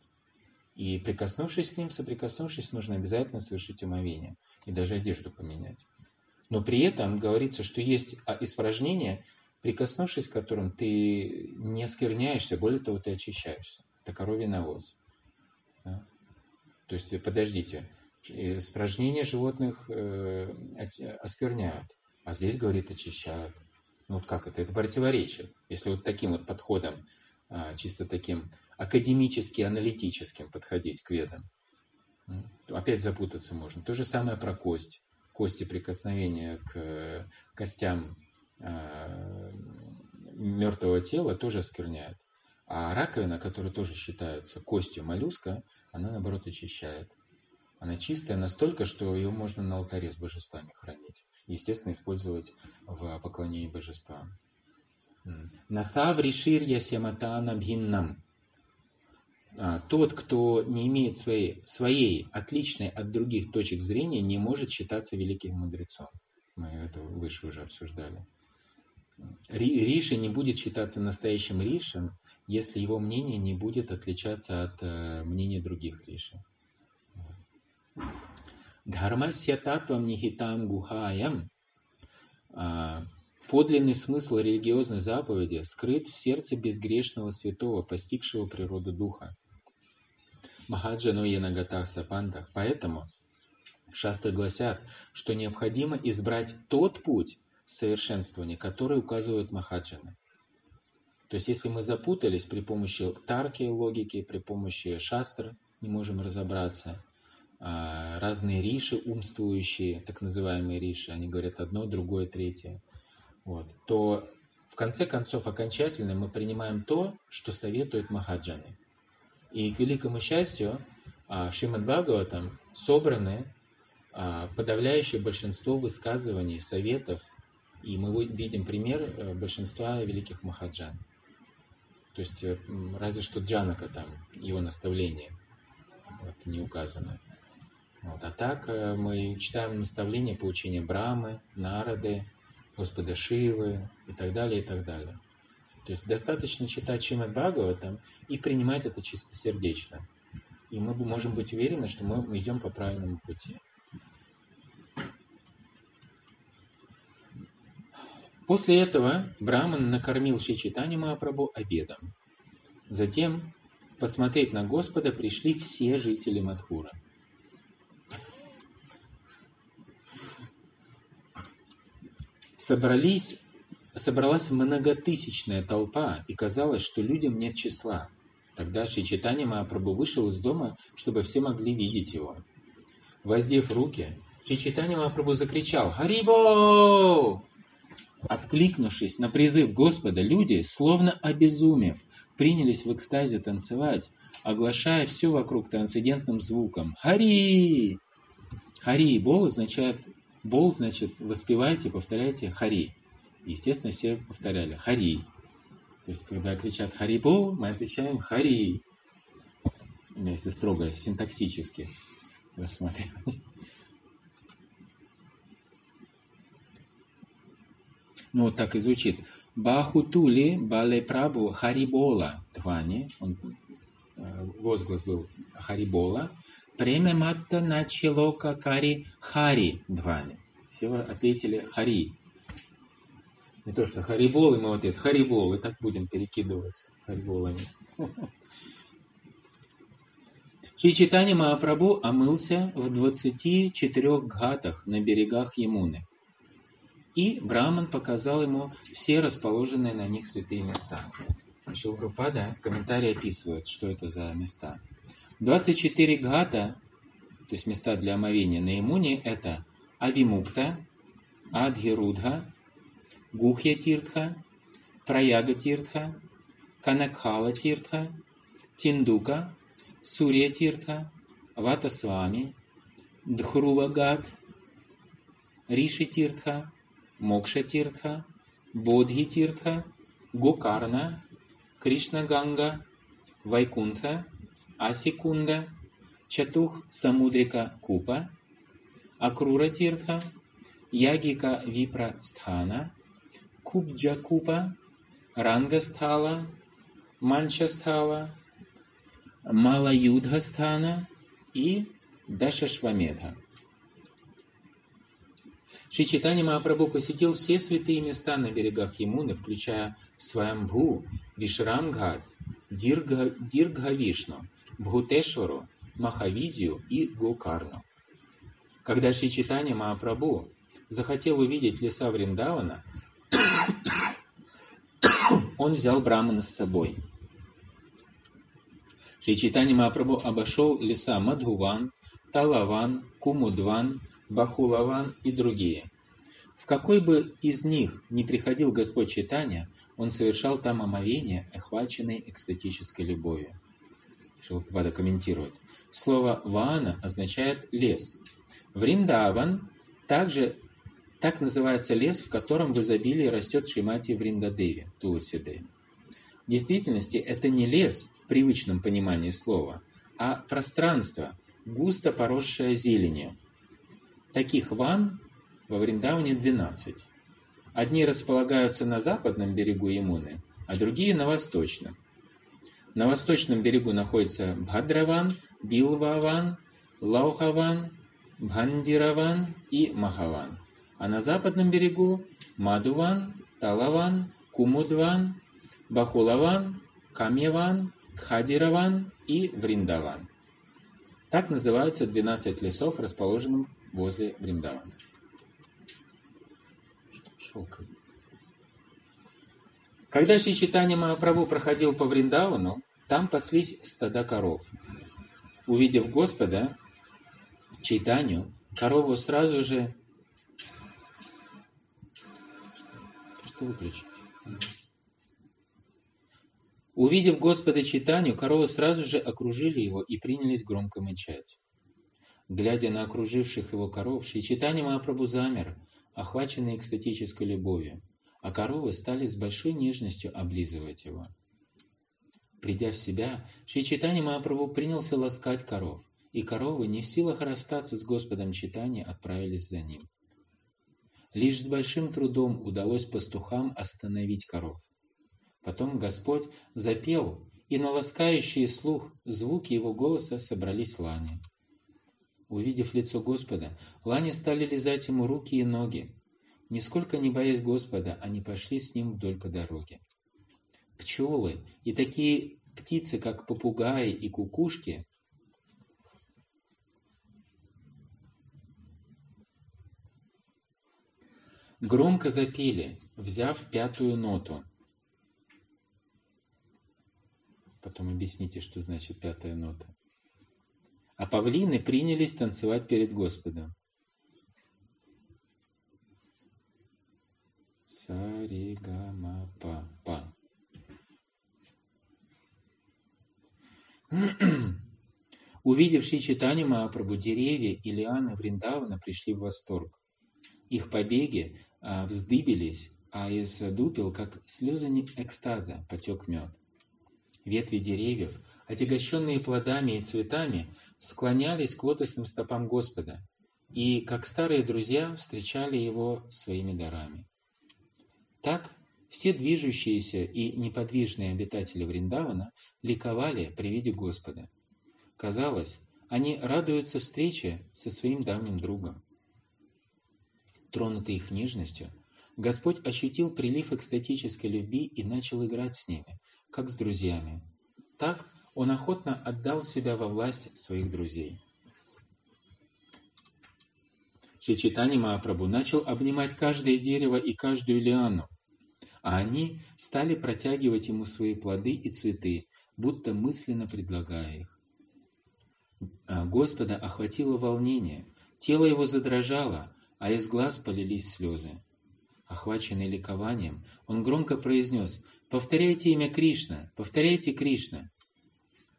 И прикоснувшись к ним, соприкоснувшись, нужно обязательно совершить омовение и даже одежду поменять. Но при этом говорится, что есть а, испражнения, прикоснувшись к которым ты не оскверняешься, более того, ты очищаешься. Это коровий навоз. Да? То есть, подождите, испражнения животных э, оскверняют, а здесь, говорит, очищают. Ну вот как это? Это противоречит. Если вот таким вот подходом, а, чисто таким академически, аналитическим подходить к ведам, опять запутаться можно. То же самое про кость. Кости прикосновения к костям а, мертвого тела тоже оскверняют. А раковина, которая тоже считается костью моллюска, она наоборот очищает. Она чистая настолько, что ее можно на алтаре с божествами хранить. Естественно, использовать в поклонении божествам. Насав решир ясяматана бхиннам. А, тот, кто не имеет своей, своей отличной от других точек зрения, не может считаться великим мудрецом. Мы это выше уже обсуждали. Риша не будет считаться настоящим Ришем, если его мнение не будет отличаться от э, мнения других Риши. Дхармасья татвам нихитам гухаям а, Подлинный смысл религиозной заповеди скрыт в сердце безгрешного святого, постигшего природу духа. Махаджано Янагата Сапантах. Поэтому шастры гласят, что необходимо избрать тот путь совершенствования, который указывают Махаджаны. То есть, если мы запутались при помощи тарки, логики, при помощи шастры, не можем разобраться, разные риши умствующие, так называемые риши, они говорят одно, другое, третье, вот, то в конце концов окончательно мы принимаем то, что советует Махаджаны. И к великому счастью, а, в Шримад Бхагаватам собраны а, подавляющее большинство высказываний, советов, и мы видим пример э, большинства великих Махаджан. То есть э, разве что Джанака там, его наставление вот, не указано. Вот. А так э, мы читаем наставления по учению Брамы, Нарады, Господа Шивы и так далее, и так далее. То есть достаточно читать Шимад Бхагаватам и принимать это чистосердечно. И мы можем быть уверены, что мы идем по правильному пути. После этого Браман накормил Шичитани Махапрабху обедом. Затем посмотреть на Господа пришли все жители Мадхура – Собрались, собралась многотысячная толпа, и казалось, что людям нет числа. Тогда Шичитани Махапрабху вышел из дома, чтобы все могли видеть его. Воздев руки, Шичитани Махапрабху закричал «Харибо!». Откликнувшись на призыв Господа, люди, словно обезумев, принялись в экстазе танцевать, оглашая все вокруг трансцендентным звуком «Хари!». «Хари» бол означает Бол, значит, воспевайте, повторяйте Хари. Естественно, все повторяли Хари. То есть, когда кричат Харибо, мы отвечаем Хари. Если строго синтаксически рассматривать. Ну, вот так и звучит. Бахутули бале прабу Харибола. Твани. Он, э, возглас был Харибола. Премя матта начало какари хари двами. Все ответили хари. Не то, что харибол, и мы в ответ харибол, и так будем перекидываться хариболами. Шри Читани Махапрабху омылся в 24 гатах на берегах Ямуны. И Браман показал ему все расположенные на них святые места. Шилпрапада в комментарии описывает, что это за места. 24 гата, то есть места для омовения на иммуне, это Авимукта, Адхирудха, Гухья Тиртха, Праяга Тиртха, Канакхала Тиртха, Тиндука, Сурья Тиртха, Ватасвами, Дхрувагат, Риши Тиртха, Мокша Тиртха, Бодхи Тиртха, Гокарна, Кришна Ганга, Вайкунтха, Асикунда, Чатух Самудрика Купа, Акрура Тиртха, Ягика Випра Стхана, Кубджа Купа, Ранга Стхала, Манча Стхала, Мала Юдха Стхана. И Дашашвамедха. Шри Читани Махапрабху посетил все святые места на берегах Ямуны, включая Сваямбху, Вишрамгат, Дирга, Диргхавишну, Бхутешвару, Махавидию и Гокарну. Когда Шри Читани Махапрабху захотел увидеть леса Вриндавана, он взял Брамана с собой. Шри Читани Махапрабху обошел леса Мадхуван, Талаван, Кумудван, Бахулаван и другие. В какой бы из них ни приходил Господь Читания, он совершал там омовение, охваченной экстатической любовью. Шилпада комментирует. Слово «ваана» означает «лес». Вриндаван также так называется лес, в котором в изобилии растет Шимати Вриндадеви, Туласидеви. В действительности это не лес в привычном понимании слова, а пространство, густо поросшее зеленью. Таких ван во Вриндаване 12. Одни располагаются на западном берегу Ямуны, а другие на восточном. На восточном берегу находится Бхадраван, Билваван, Лаухаван, Бхандираван и Махаван. А на западном берегу Мадуван, Талаван, Кумудван, Бахулаван, Камьяван, Кхадираван и Вриндаван. Так называются 12 лесов, расположенных возле Вриндавана. Шелковый. Когда Шри Читани Махапрабху проходил по Вриндавану, там паслись стада коров. Увидев Господа, Чайтаню, корову сразу же... Просто выключи. Увидев Господа Читанию, коровы сразу же окружили его и принялись громко мычать. Глядя на окруживших его коров, Шри Читани Махапрабху замер, охваченный экстатической любовью, а коровы стали с большой нежностью облизывать его. Придя в себя, Шри Читани Махапрабху принялся ласкать коров, и коровы, не в силах расстаться с Господом Читани, отправились за ним. Лишь с большим трудом удалось пастухам остановить коров. Потом Господь запел, и на ласкающий слух звуки его голоса собрались лани. Увидев лицо Господа, лани стали лизать ему руки и ноги. Нисколько не боясь Господа, они пошли с ним вдоль по дороге. Пчелы и такие птицы, как попугаи и кукушки, громко запели, взяв пятую ноту. Потом объясните, что значит пятая нота а павлины принялись танцевать перед Господом. Саригамапа. Па. Увидевшие читание Махапрабху, деревья и лианы Вриндавана пришли в восторг. Их побеги а, вздыбились, а из дупел, как слезы экстаза, потек мед. Ветви деревьев отягощенные плодами и цветами, склонялись к лотосным стопам Господа и, как старые друзья, встречали Его своими дарами. Так все движущиеся и неподвижные обитатели Вриндавана ликовали при виде Господа. Казалось, они радуются встрече со своим давним другом. Тронутый их нежностью, Господь ощутил прилив экстатической любви и начал играть с ними, как с друзьями. Так он охотно отдал себя во власть своих друзей. Шичитани Махапрабху начал обнимать каждое дерево и каждую лиану, а они стали протягивать ему свои плоды и цветы, будто мысленно предлагая их. А Господа охватило волнение, тело его задрожало, а из глаз полились слезы. Охваченный ликованием, он громко произнес «Повторяйте имя Кришна! Повторяйте Кришна!»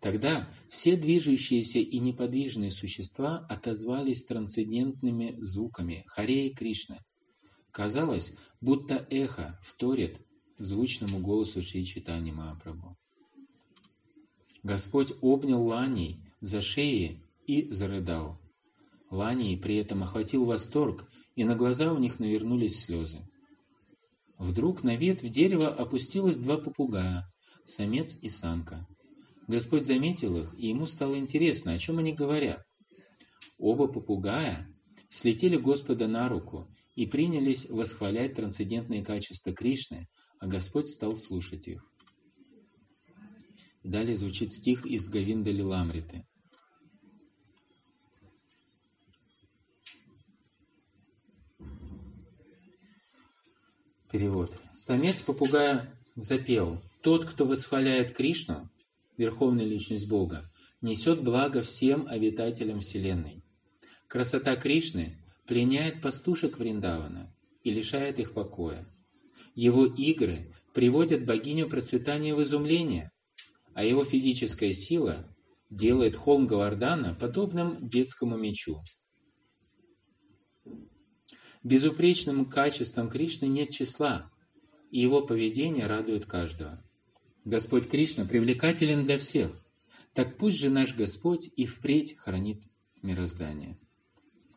Тогда все движущиеся и неподвижные существа отозвались трансцендентными звуками Харе Кришна. Казалось, будто эхо вторит звучному голосу Шри Читани Махапрабху. Господь обнял Ланей за шеи и зарыдал. Ланей при этом охватил восторг, и на глаза у них навернулись слезы. Вдруг на ветвь дерева опустилось два попугая, самец и самка. Господь заметил их, и ему стало интересно, о чем они говорят. Оба попугая слетели Господа на руку и принялись восхвалять трансцендентные качества Кришны, а Господь стал слушать их. далее звучит стих из Гавинда Лиламриты. Перевод. Самец попугая запел. Тот, кто восхваляет Кришну, Верховная Личность Бога, несет благо всем обитателям Вселенной. Красота Кришны пленяет пастушек Вриндавана. и лишает их покоя. Его игры приводят богиню процветания в изумление, а его физическая сила делает холм Гавардана подобным детскому мечу. Безупречным качествам Кришны нет числа, и его поведение радует каждого. Господь Кришна привлекателен для всех, так пусть же наш Господь и впредь хранит мироздание.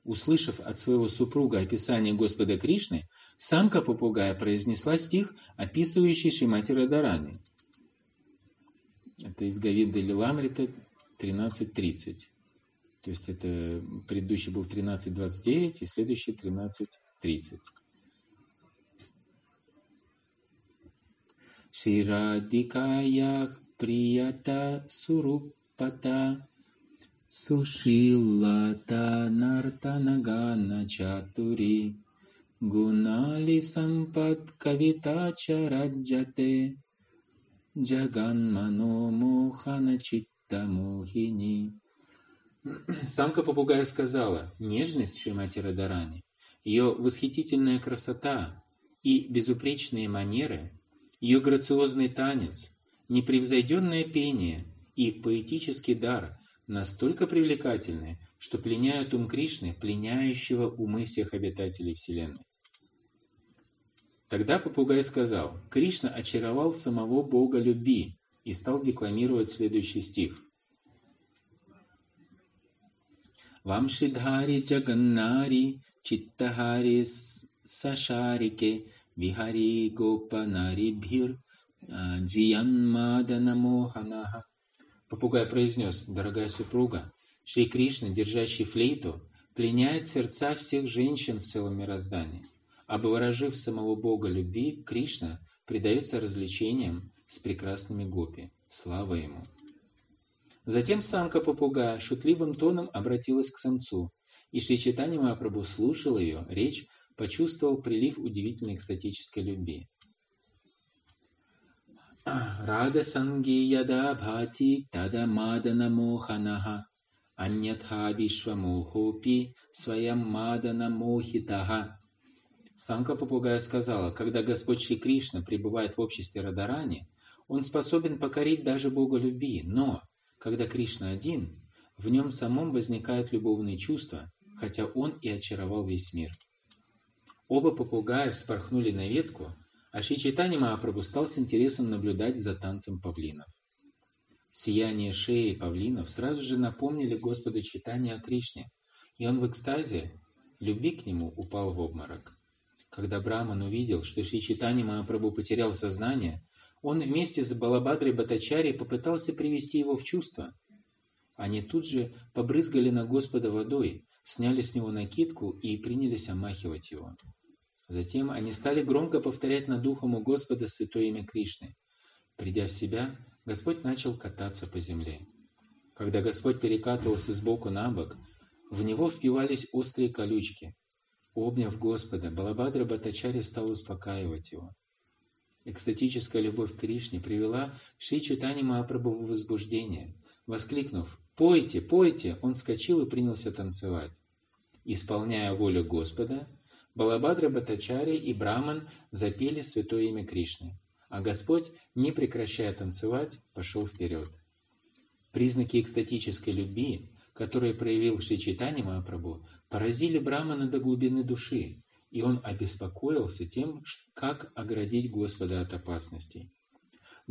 Услышав от своего супруга описание Господа Кришны, самка попугая произнесла стих, описывающий Шримати Радарани. Это из Гавинда Лиламрита 13.30. То есть это предыдущий был 13.29 и следующий 13.30. Ширадикаях прията сурупата Мохана читта мохини Самка попугая сказала, нежность Шримати Радарани, ее восхитительная красота и безупречные манеры, ее грациозный танец, непревзойденное пение и поэтический дар настолько привлекательны, что пленяют ум Кришны, пленяющего умы всех обитателей Вселенной. Тогда попугай сказал, Кришна очаровал самого Бога любви и стал декламировать следующий стих. Вамшидхари Джаганнари Читтахари Сашарике Вихари Гопанари Бхир Джиянмадана Моханаха Попугай произнес, дорогая супруга, Шри Кришна, держащий флейту, пленяет сердца всех женщин в целом мироздании. Обворожив самого Бога любви, Кришна предается развлечениям с прекрасными гопи. Слава ему! Затем самка попугая шутливым тоном обратилась к самцу, и Шри Читани Махапрабху слушал ее речь, почувствовал прилив удивительной экстатической любви. Рада санги яда бхати тада мадана моханаха аньятха вишвамохопи своям мадана мохитаха. Самка попугая сказала, когда Господь Шри Кришна пребывает в обществе Радарани, он способен покорить даже Бога любви, но, когда Кришна один, в нем самом возникают любовные чувства, хотя он и очаровал весь мир. Оба попугая вспорхнули на ветку, а Шри Чайтанья Махапрабху стал с интересом наблюдать за танцем павлинов. Сияние шеи павлинов сразу же напомнили Господу Читания о Кришне, и он в экстазе, любви к нему, упал в обморок. Когда Браман увидел, что Шри Читани Махапрабху потерял сознание, он вместе с Балабадрой Батачари попытался привести его в чувство. Они тут же побрызгали на Господа водой, сняли с него накидку и принялись омахивать его. Затем они стали громко повторять над духом у Господа святое имя Кришны. Придя в себя, Господь начал кататься по земле. Когда Господь перекатывался сбоку на бок, в него впивались острые колючки. Обняв Господа, Балабадра Батачари стал успокаивать его. Экстатическая любовь к Кришне привела Шри Читани Махапрабху в возбуждение. Воскликнув «Пойте, пойте!», он вскочил и принялся танцевать. Исполняя волю Господа, Балабадра Батачари и Браман запели святое имя Кришны, а Господь, не прекращая танцевать, пошел вперед. Признаки экстатической любви, которые проявил Шри Чайтани Махапрабху, поразили Брамана до глубины души, и он обеспокоился тем, как оградить Господа от опасностей.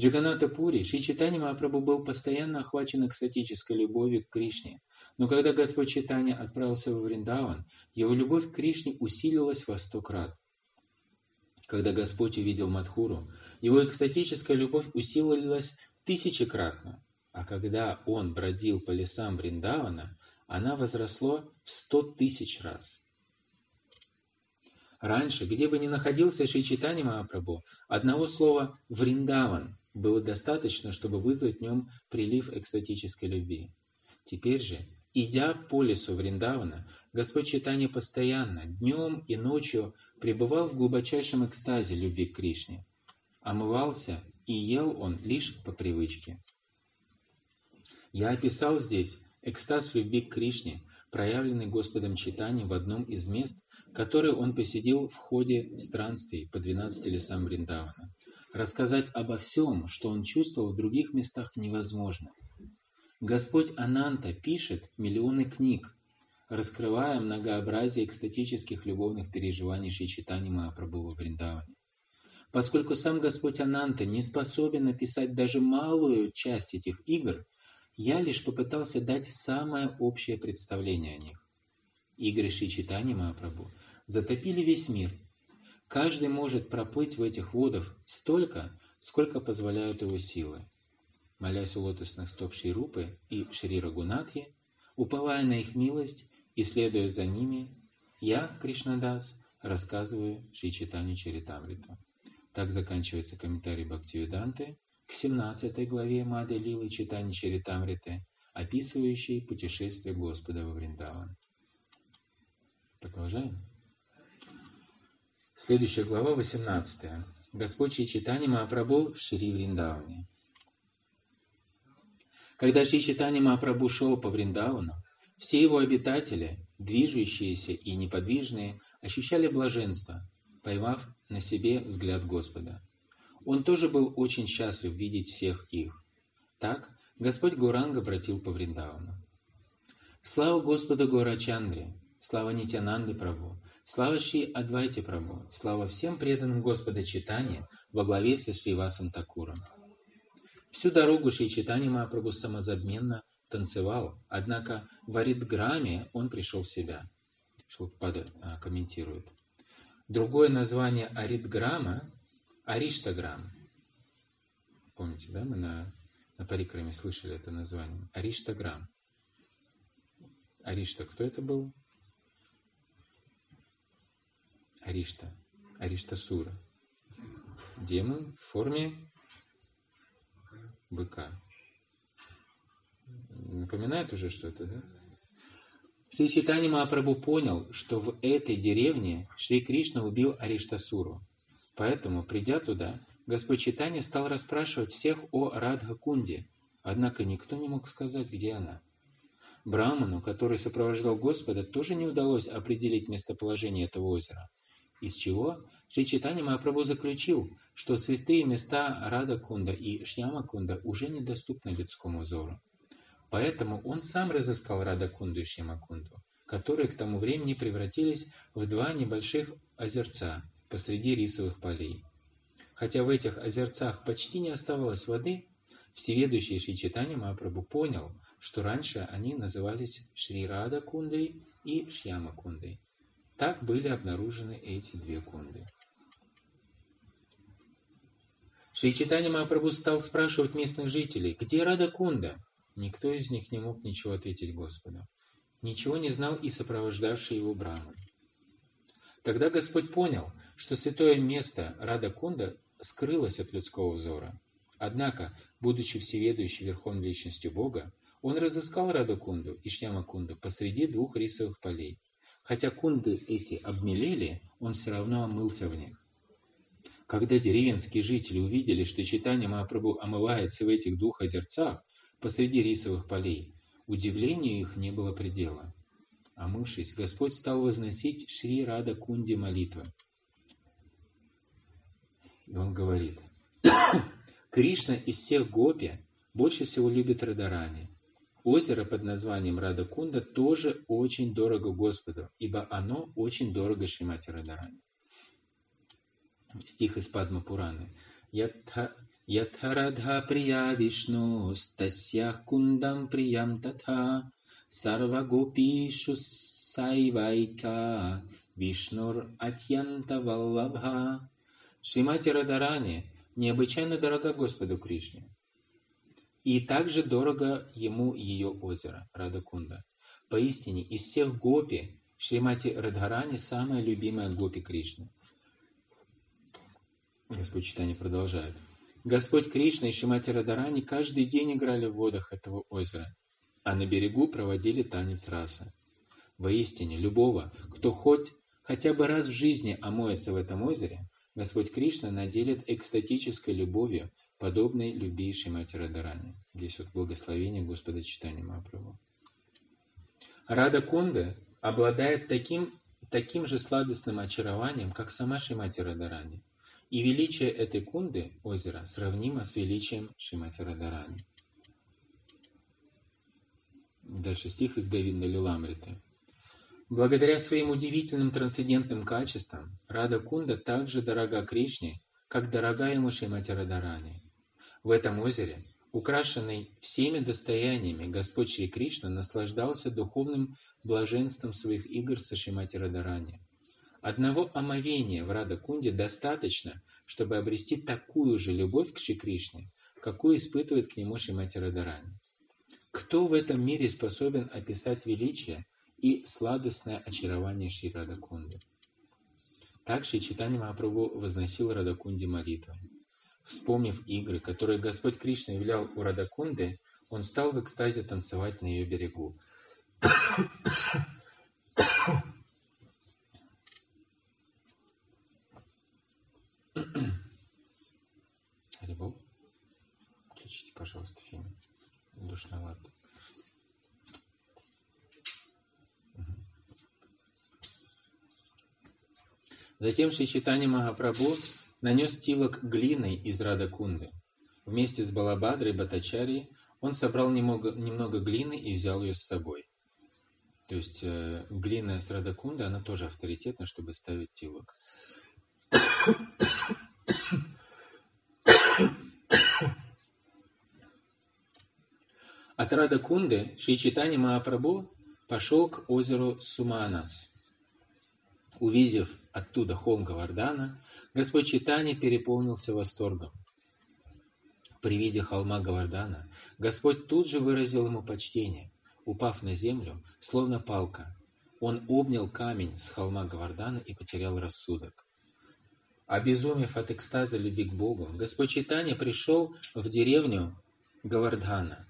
Джаганата Пури, Шри Читани Махапрабху был постоянно охвачен экстатической любовью к Кришне. Но когда Господь Читания отправился во Вриндаван, его любовь к Кришне усилилась во сто крат. Когда Господь увидел Мадхуру, его экстатическая любовь усилилась тысячекратно. А когда он бродил по лесам Вриндавана, она возросла в сто тысяч раз. Раньше, где бы ни находился Шри Читани Махапрабху, одного слова «Вриндаван» было достаточно, чтобы вызвать в нем прилив экстатической любви. Теперь же, идя по лесу Вриндавана, Господь Читания постоянно, днем и ночью пребывал в глубочайшем экстазе любви к Кришне. Омывался и ел он лишь по привычке. Я описал здесь экстаз любви к Кришне, проявленный Господом читанием в одном из мест, которые он посетил в ходе странствий по 12 лесам Бриндавана. Рассказать обо всем, что он чувствовал в других местах, невозможно. Господь Ананта пишет миллионы книг, раскрывая многообразие экстатических любовных переживаний Шичитани Махапрабху во Вриндаване. Поскольку сам Господь Ананта не способен написать даже малую часть этих игр, я лишь попытался дать самое общее представление о них. Игры Шичитани Махапрабху затопили весь мир. Каждый может проплыть в этих водах столько, сколько позволяют его силы. Молясь у лотосных стоп Ширупы и Шри Рагунатхи, уповая на их милость и следуя за ними, я, Кришнадас, рассказываю Шри Читанию Чаритамриту. Так заканчивается комментарий Бхактивиданты к 17 главе Мады Лилы Читани Чаритамриты, описывающей путешествие Господа во Вриндаван. Продолжаем. Следующая глава, 18. Господь Читани Махапрабху в Шри Вриндаване. Когда Шри Читани Махапрабху шел по Вриндавану, все его обитатели, движущиеся и неподвижные, ощущали блаженство, поймав на себе взгляд Господа. Он тоже был очень счастлив видеть всех их. Так Господь Гуранга обратил по Вриндавану. Слава Господу Горачандре, слава Нитянанды Прабу, слава Шри Адвайте Прабу, слава всем преданным Господа Читания во главе со Шривасом Такуром. Всю дорогу Шри Читани Махапрабху самозабменно танцевал, однако в Аридграме он пришел в себя. Шилпада комментирует. Другое название Аридграма – Ариштаграм. Помните, да, мы на, на Парикраме слышали это название. Ариштаграм. Аришта, кто это был? Аришта. Ариштасура. Демон в форме быка. Напоминает уже что-то, да? Шри Читани Махапрабху понял, что в этой деревне Шри Кришна убил Ариштасуру. Поэтому, придя туда, Господь Читани стал расспрашивать всех о Радха-кунде, однако никто не мог сказать, где она. Браману, который сопровождал Господа, тоже не удалось определить местоположение этого озера. Из чего Шри Читани Махапрабху заключил, что святые места Рада-кунда и Шьяма-кунда уже недоступны людскому взору. Поэтому он сам разыскал Радакунду и Шимакунду, которые к тому времени превратились в два небольших озерца посреди рисовых полей. Хотя в этих озерцах почти не оставалось воды, всеведущий Шри Читани Махапрабху понял, что раньше они назывались Шри Рада Кундой и Шьяма Кундой. Так были обнаружены эти две кунды. Шри Читани Махапрабху стал спрашивать местных жителей, где Рада Кунда? Никто из них не мог ничего ответить Господу. Ничего не знал и сопровождавший его Браман. Тогда Господь понял, что святое место Радакунда скрылось от людского взора. Однако, будучи всеведущей верховной личностью Бога, он разыскал Радакунду и Шьямакунду посреди двух рисовых полей. Хотя кунды эти обмелели, он все равно омылся в них. Когда деревенские жители увидели, что читание Махапрабху омывается в этих двух озерцах, посреди рисовых полей.Удивлению их не было предела. Омывшись, Господь стал возносить Шри Рада Кунди молитвы. И он говорит, Кришна из всех гопи больше всего любит Радарани. Озеро под названием Радакунда тоже очень дорого Господу, ибо оно очень дорого Шримати Радарани. Стих из Падма Пураны. Ятхарадха прия Вишну, Стасья кундам приям татха, сарвагопишу сайвайка, вишнур атьянта валлабха. Шримати Радарани необычайно дорога Господу Кришне. И также дорого ему ее озеро, Радакунда. Поистине, из всех гопи Шримати Радхарани самая любимая гопи Кришны. Господь читание продолжает. Господь Кришна и Шимати Радарани каждый день играли в водах этого озера, а на берегу проводили танец раса. Воистине, любого, кто хоть хотя бы раз в жизни омоется в этом озере, Господь Кришна наделит экстатической любовью, подобной любви Шимати Радарани. Здесь вот благословение Господа читания Махапрабху. Рада Кунда обладает таким, таким же сладостным очарованием, как сама Шимати Радарани. И величие этой кунды, озера, сравнимо с величием Шимати Радарани. Дальше стих из Говинда Лиламриты. Благодаря своим удивительным трансцендентным качествам, Рада Кунда также дорога Кришне, как дорога ему Шимати Радарани. В этом озере, украшенный всеми достояниями, Господь Шри Кришна наслаждался духовным блаженством своих игр со Шимати Радарани. Одного омовения в Рада Кунде достаточно, чтобы обрести такую же любовь к Шри Кришне, какую испытывает к нему Шимати Радарани. Кто в этом мире способен описать величие и сладостное очарование Шри Радакунды? Так Шри Читани Махапрабху возносил Радакунде молитвы. Вспомнив игры, которые Господь Кришна являл у Радакунды, он стал в экстазе танцевать на ее берегу. Харибол, включите, пожалуйста, фильм душновато. Затем Шичитани Махапрабху нанес тилок глиной из Радакунды. Вместе с Балабадрой Батачари он собрал немного, немного глины и взял ее с собой. То есть э, глина с Радакунды, она тоже авторитетна, чтобы ставить тилок. От Радакунды Шри Читани Махапрабху пошел к озеру Суманас. Увидев оттуда холм Гавардана, Господь Читани переполнился восторгом. При виде холма Гавардана Господь тут же выразил ему почтение. Упав на землю, словно палка, он обнял камень с холма Гавардана и потерял рассудок. Обезумев от экстаза любви к Богу, Господь Читания пришел в деревню Гавардхана.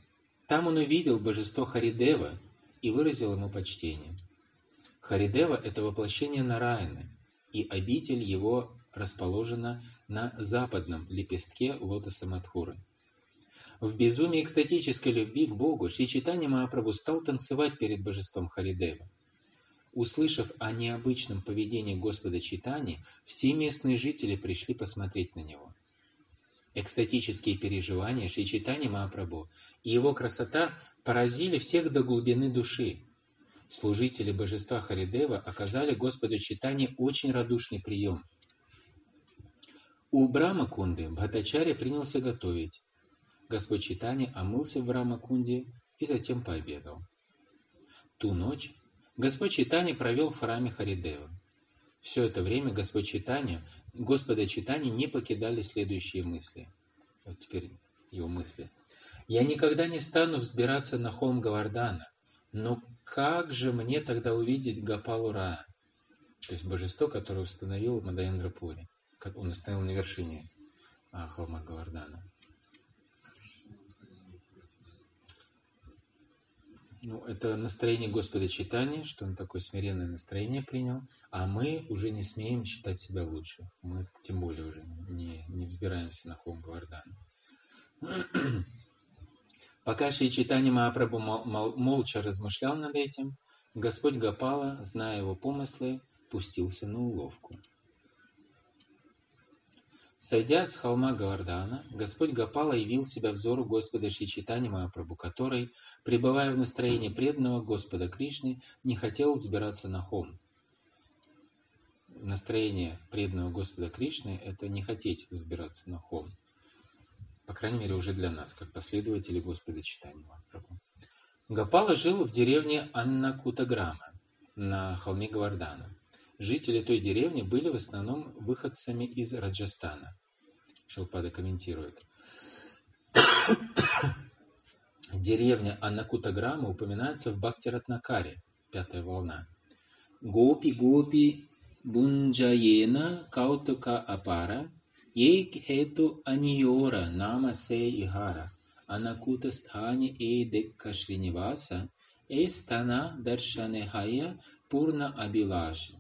Там он увидел божество Харидева и выразил ему почтение. Харидева – это воплощение Нараяны, и обитель его расположена на западном лепестке лотоса Мадхуры. В безумии экстатической любви к Богу Шри Читани Махапрабху стал танцевать перед божеством Харидева. Услышав о необычном поведении Господа Читани, все местные жители пришли посмотреть на него. Экстатические переживания Шри Читани Махапрабху и его красота поразили всех до глубины души, служители божества Харидева оказали Господу Читани очень радушный прием. У Брама-кунды Бхатачаря принялся готовить. Господь Читани омылся в Брама-кунде и затем пообедал. Ту ночь Господь Читани провел в храме Харидева. Все это время Господь Читани, Господа Читани не покидали следующие мысли. Вот теперь его мысли. «Я никогда не стану взбираться на холм Гавардана, но как же мне тогда увидеть Гапалура, то есть божество, которое установил Мадаендрапури, как он установил на вершине а, холма Гавардана. Ну, это настроение Господа читания, что он такое смиренное настроение принял, а мы уже не смеем считать себя лучше. Мы тем более уже не, не взбираемся на холм Гавардана. Пока Шри Чайтани Махапрабху молча размышлял над этим, Господь Гапала, зная его помыслы, пустился на уловку. Сойдя с холма Гавардана, Господь Гапала явил себя взору Господа Шри Чайтани Махапрабху, который, пребывая в настроении преданного Господа Кришны, не хотел взбираться на холм. Настроение преданного Господа Кришны – это не хотеть взбираться на холм по крайней мере уже для нас, как последователи Господа Читания Махапрабху. Гапала жил в деревне Аннакутаграма на холме Гавардана. Жители той деревни были в основном выходцами из Раджастана. Шилпада комментирует. Деревня Аннакутаграма упоминается в Бхактиратнакаре, пятая волна. Гопи Гопи Бунджаена Каутака Апара एक हेतु अनियोरा नाम से इहारा अनकुत स्थान ए दिक्क Шриниваса, э стана даршанехая пурна абилаши.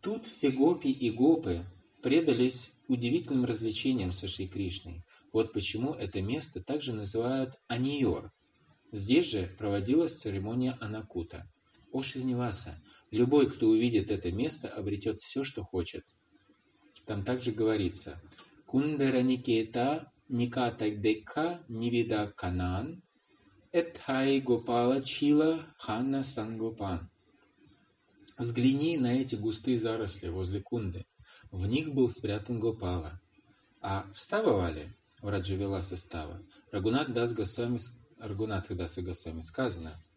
Тут все гопи и гопы предались удивительным развлечениям со Шри Кришной. Вот почему это место также называют Аниор. Здесь же проводилась церемония Анакута. О Шриниваса, любой, кто увидит это место, обретет все, что хочет. Там также говорится Кундера Никета Никата Дека Нивида Канан Этхай Гопала Чила Ханна Сангопан. Взгляни на эти густые заросли возле Кунды. В них был спрятан Гопала. А в Стававале, в Раджавиласа Става, Рагунат Дас Госвами, Рагунат Даса Госвами сказано –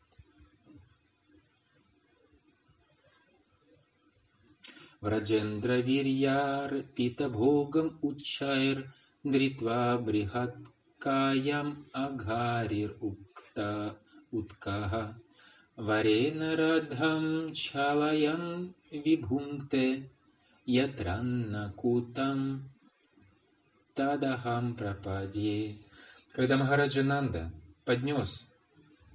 Дритва Брихаткаям Агхарир Укта Уткаха Варена Радхам Чалаям Вибхункте Ятранна Кутам Тадахам Прападье. Когда Махараджа Нанда поднес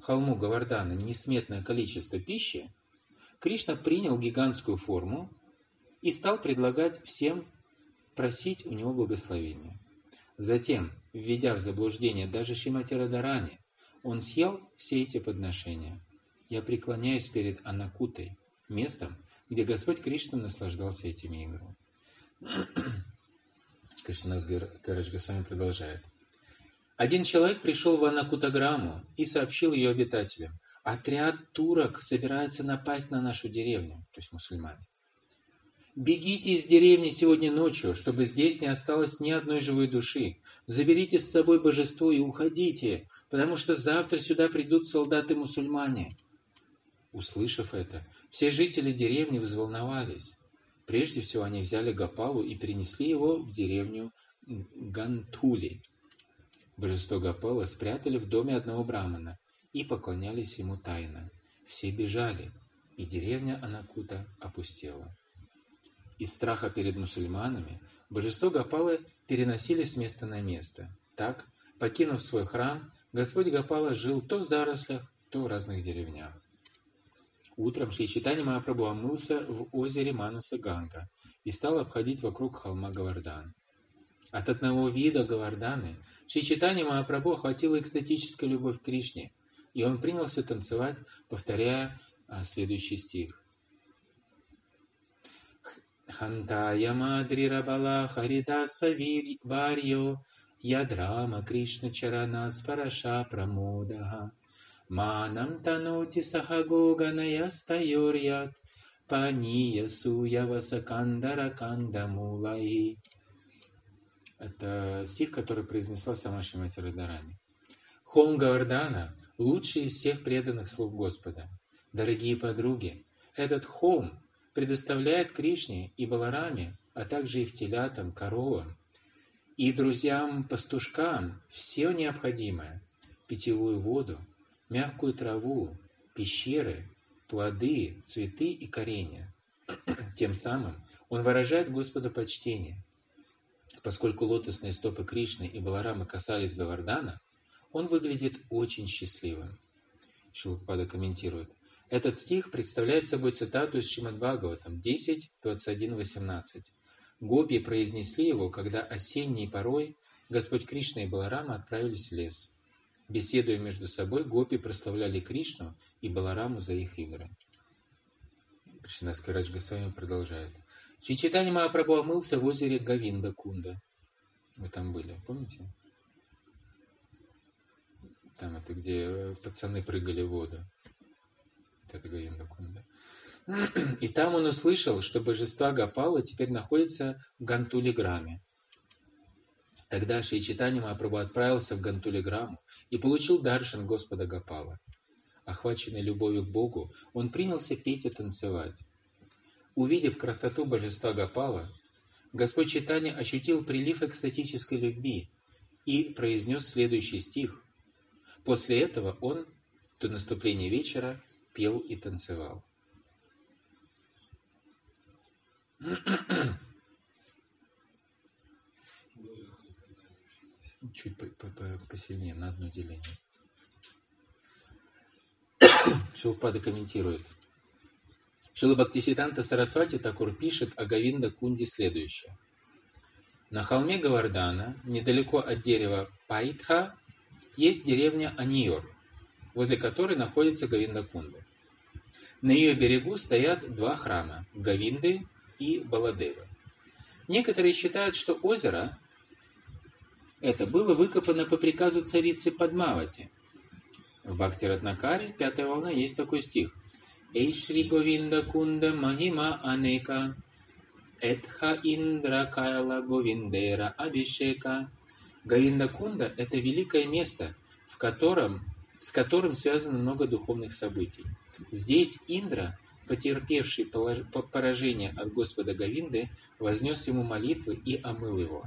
холму Гавардана несметное количество пищи, Кришна принял гигантскую форму и стал предлагать всем просить у него благословения. Затем, введя в заблуждение даже Шимати Радарани, он съел все эти подношения. Я преклоняюсь перед Анакутой, местом, где Господь Кришна наслаждался этими играми. Кришнас Гарадж Госвами продолжает. Один человек пришел в Анакутаграмму и сообщил ее обитателям. Отряд турок собирается напасть на нашу деревню, то есть мусульмане. Бегите из деревни сегодня ночью, чтобы здесь не осталось ни одной живой души. Заберите с собой божество и уходите, потому что завтра сюда придут солдаты-мусульмане. Услышав это, все жители деревни взволновались. Прежде всего они взяли Гапалу и принесли его в деревню Гантули. Божество Гапала спрятали в доме одного брамана и поклонялись ему тайно. Все бежали, и деревня Анакута опустела. Из страха перед мусульманами божество Гапалы переносили с места на место. Так, покинув свой храм, Господь Гапала жил то в зарослях, то в разных деревнях. Утром Шри Читани Махапрабху омылся в озере Манаса Ганга и стал обходить вокруг холма Гавардан. От одного вида Гаварданы Шри Читани Махапрабху охватила экстатическая любовь к Кришне, и он принялся танцевать, повторяя а, следующий стих. Хантая Мадрирабала Харидаса Варьо Ядрама Кришна Чарана Спараша Прамодаха Манам Танути Сахагоганая Стайорьят Пания Суя Васакандара Кандамулаи Это стих, который произнесла сама Шимати Радарани. Холм Гавардана – лучший из всех преданных слов Господа. Дорогие подруги, этот холм предоставляет Кришне и Балараме, а также их телятам, коровам и друзьям-пастушкам все необходимое – питьевую воду, мягкую траву, пещеры, плоды, цветы и коренья. Тем самым он выражает Господу почтение. Поскольку лотосные стопы Кришны и Баларамы касались Гавардана, он выглядит очень счастливым. Шилупада комментирует. Этот стих представляет собой цитату из Шримад Бхагаватам 10, 21, 18. Гопи произнесли его, когда осенней порой Господь Кришна и Баларама отправились в лес. Беседуя между собой, гопи прославляли Кришну и Балараму за их игры. Кришна Скарадж Госвами продолжает. Шри Читани Махапрабху омылся в озере Гавинда Кунда. Вы там были, помните? Там это где пацаны прыгали в воду. И там он услышал, что божества Гапала теперь находятся в Гантулиграме. Тогда Шри Читани отправился в Гантулиграму и получил даршан Господа Гапала. Охваченный любовью к Богу, он принялся петь и танцевать. Увидев красоту божества Гапала, Господь Читани ощутил прилив экстатической любви и произнес следующий стих. После этого он до наступления вечера пел и танцевал. Чуть посильнее, на одно деление. Шилпада комментирует. Шила Сарасвати Такур пишет о Гавинда Кунди следующее. На холме Гавардана, недалеко от дерева Пайтха, есть деревня Аниор – возле которой находится Говиндакунда. На ее берегу стоят два храма – Гавинды и Баладевы. Некоторые считают, что озеро это было выкопано по приказу царицы Падмавати. В Бхактиратнакаре, пятая волна, есть такой стих. Эйшри Говинда Кунда Махима Анека Этха Индра Кайла Говиндера Абишека. Говинда Кунда – это великое место, в котором, с которым связано много духовных событий. Здесь Индра, потерпевший поражение от Господа Говинды, вознес ему молитвы и омыл его.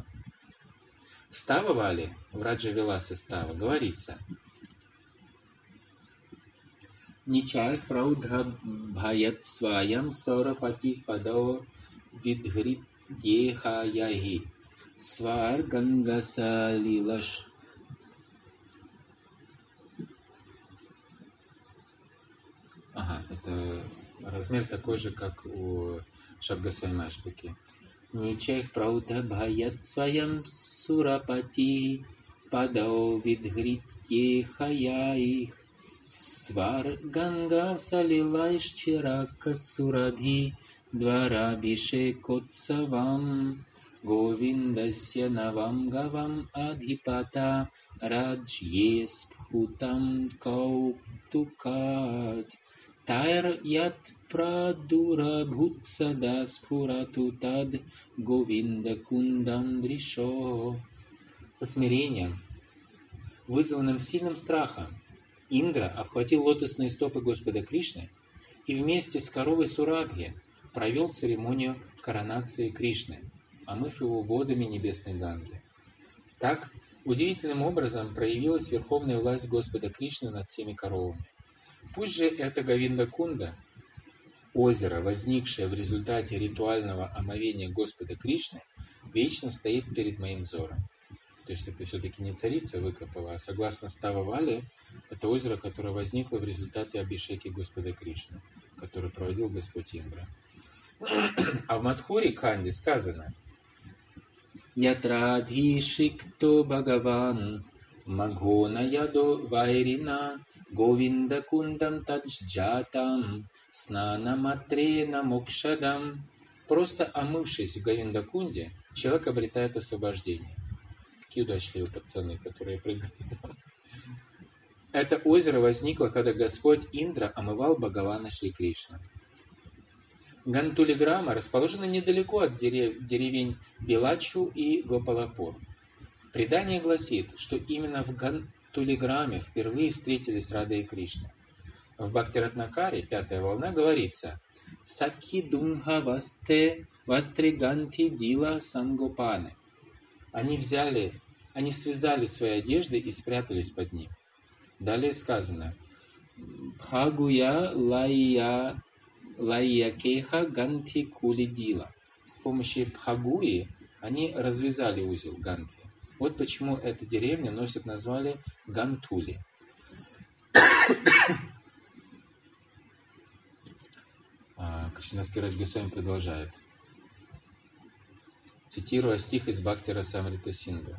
В Става Вали, в Раджа Виласа Става, говорится – Ничай праудха бхаят сваям сорапати падао видгрит дехаяхи свар Ага, это размер такой же, как у Шабгасваймаштаки. Ничай прауда бхаят сваям сурапати падао видгрит дехаяих Свар Ганга Салилайш Чирака Сурабхи Дварабишекотсавам Говиндасya Навам Гавам Адхипата Раджье Спхутам Кауптукат Тайр Ят Прадура Бхутсада Спхурату Тад Говинда Кундандришо Со смирением, вызванным сильным страхом, Индра обхватил лотосные стопы Господа Кришны и вместе с коровой Сурабхи провел церемонию коронации Кришны, омыв его водами небесной Ганги. Так, удивительным образом проявилась верховная власть Господа Кришны над всеми коровами. Пусть же это Гавинда Кунда, озеро, возникшее в результате ритуального омовения Господа Кришны, вечно стоит перед моим взором. То есть это все-таки не царица выкопала, а согласно Става Вали, это озеро, которое возникло в результате Абишеки Господа Кришны, который проводил Господь Индра. А в Мадхуре Канди сказано Ятрабхишикто Бхагаван Вайрина Говинда кундам таджатам Снанаматрена мокшадам Просто омывшись в Говиндакунде, человек обретает освобождение. Какие удачливые пацаны, которые прыгали там. Это озеро возникло, когда Господь Индра омывал Бхагавана Шри Кришна. Гантулиграма расположена недалеко от дерев... деревень Белачу и Гопалапур. Предание гласит, что именно в Гантулиграме впервые встретились Рада и Кришна. В Бхактиратнакаре, пятая волна, говорится «Саки дунгха васте вастриганти дила сангопаны». Они взяли они связали свои одежды и спрятались под ним. Далее сказано «Бхагуя лайя лайякеха ганти кулидила». С помощью Бхагуи они развязали узел Ганти. Вот почему эта деревня носит название Гантули. а, Кришнаский Раджгасвами продолжает. Цитируя стих из Бхактира Самрита Синду.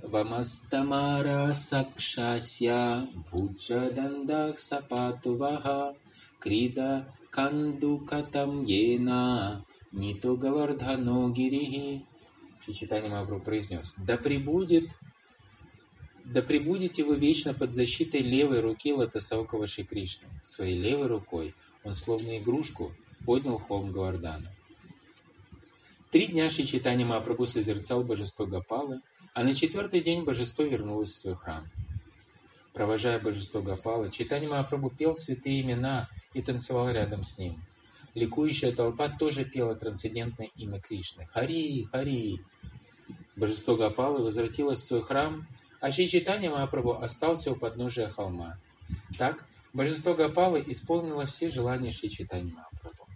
Вамастамара Сакшасья Буджадандак Сапатуваха Крида Кандукатам Ена Нито Гавардхано Гирихи Читание Махапрабху произнес Да пребудет да пребудете вы вечно под защитой левой руки Латасаукова Шри Кришны. Своей левой рукой он, словно игрушку, поднял холм Гавардана. Три дня Шри Читани Махапрабху созерцал божество Гапалы, а на четвертый день божество вернулось в свой храм. Провожая божество Гапала, Читани Махапрабху пел святые имена и танцевал рядом с ним. Ликующая толпа тоже пела трансцендентное имя Кришны. Хари, Хари! Божество Гапалы возвратилось в свой храм, а Шри Махапрабху остался у подножия холма. Так, божество Гапалы исполнило все желания Шри Махапрабху.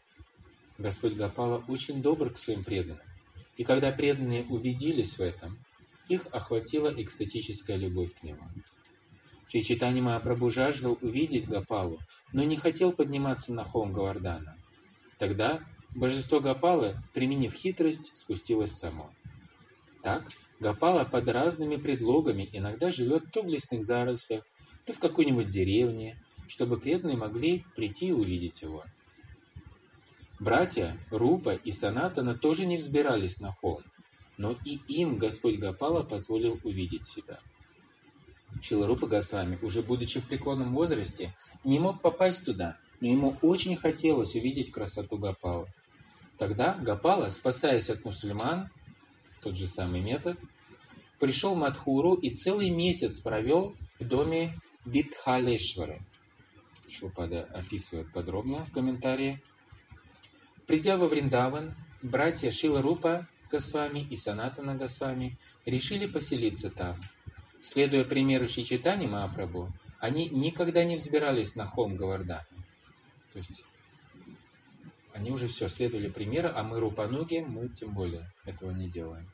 Господь Гапала очень добр к своим преданным, и когда преданные убедились в этом, их охватила экстатическая любовь к нему. Чичитани Махапрабху жаждал увидеть Гапалу, но не хотел подниматься на холм Гавардана. Тогда божество Гапалы, применив хитрость, спустилось само. Так Гапала под разными предлогами иногда живет то в лесных зарослях, то в какой-нибудь деревне, чтобы преданные могли прийти и увидеть его. Братья Рупа и Санатана тоже не взбирались на холм, но и им Господь Гапала позволил увидеть себя. Шиларупа Госвами, уже будучи в преклонном возрасте, не мог попасть туда, но ему очень хотелось увидеть красоту Гапала. Тогда Гапала, спасаясь от мусульман, тот же самый метод, пришел в Мадхуру и целый месяц провел в доме Витхалешвары. Шупада описывает подробно в комментарии. Придя во Вриндаван, братья Шила Рупа Госвами и Санатана Госвами решили поселиться там. Следуя примеру Шичитани Махапрабху, они никогда не взбирались на холм Гавардана. То есть они уже все следовали примеру, а мы Рупануги, мы тем более этого не делаем.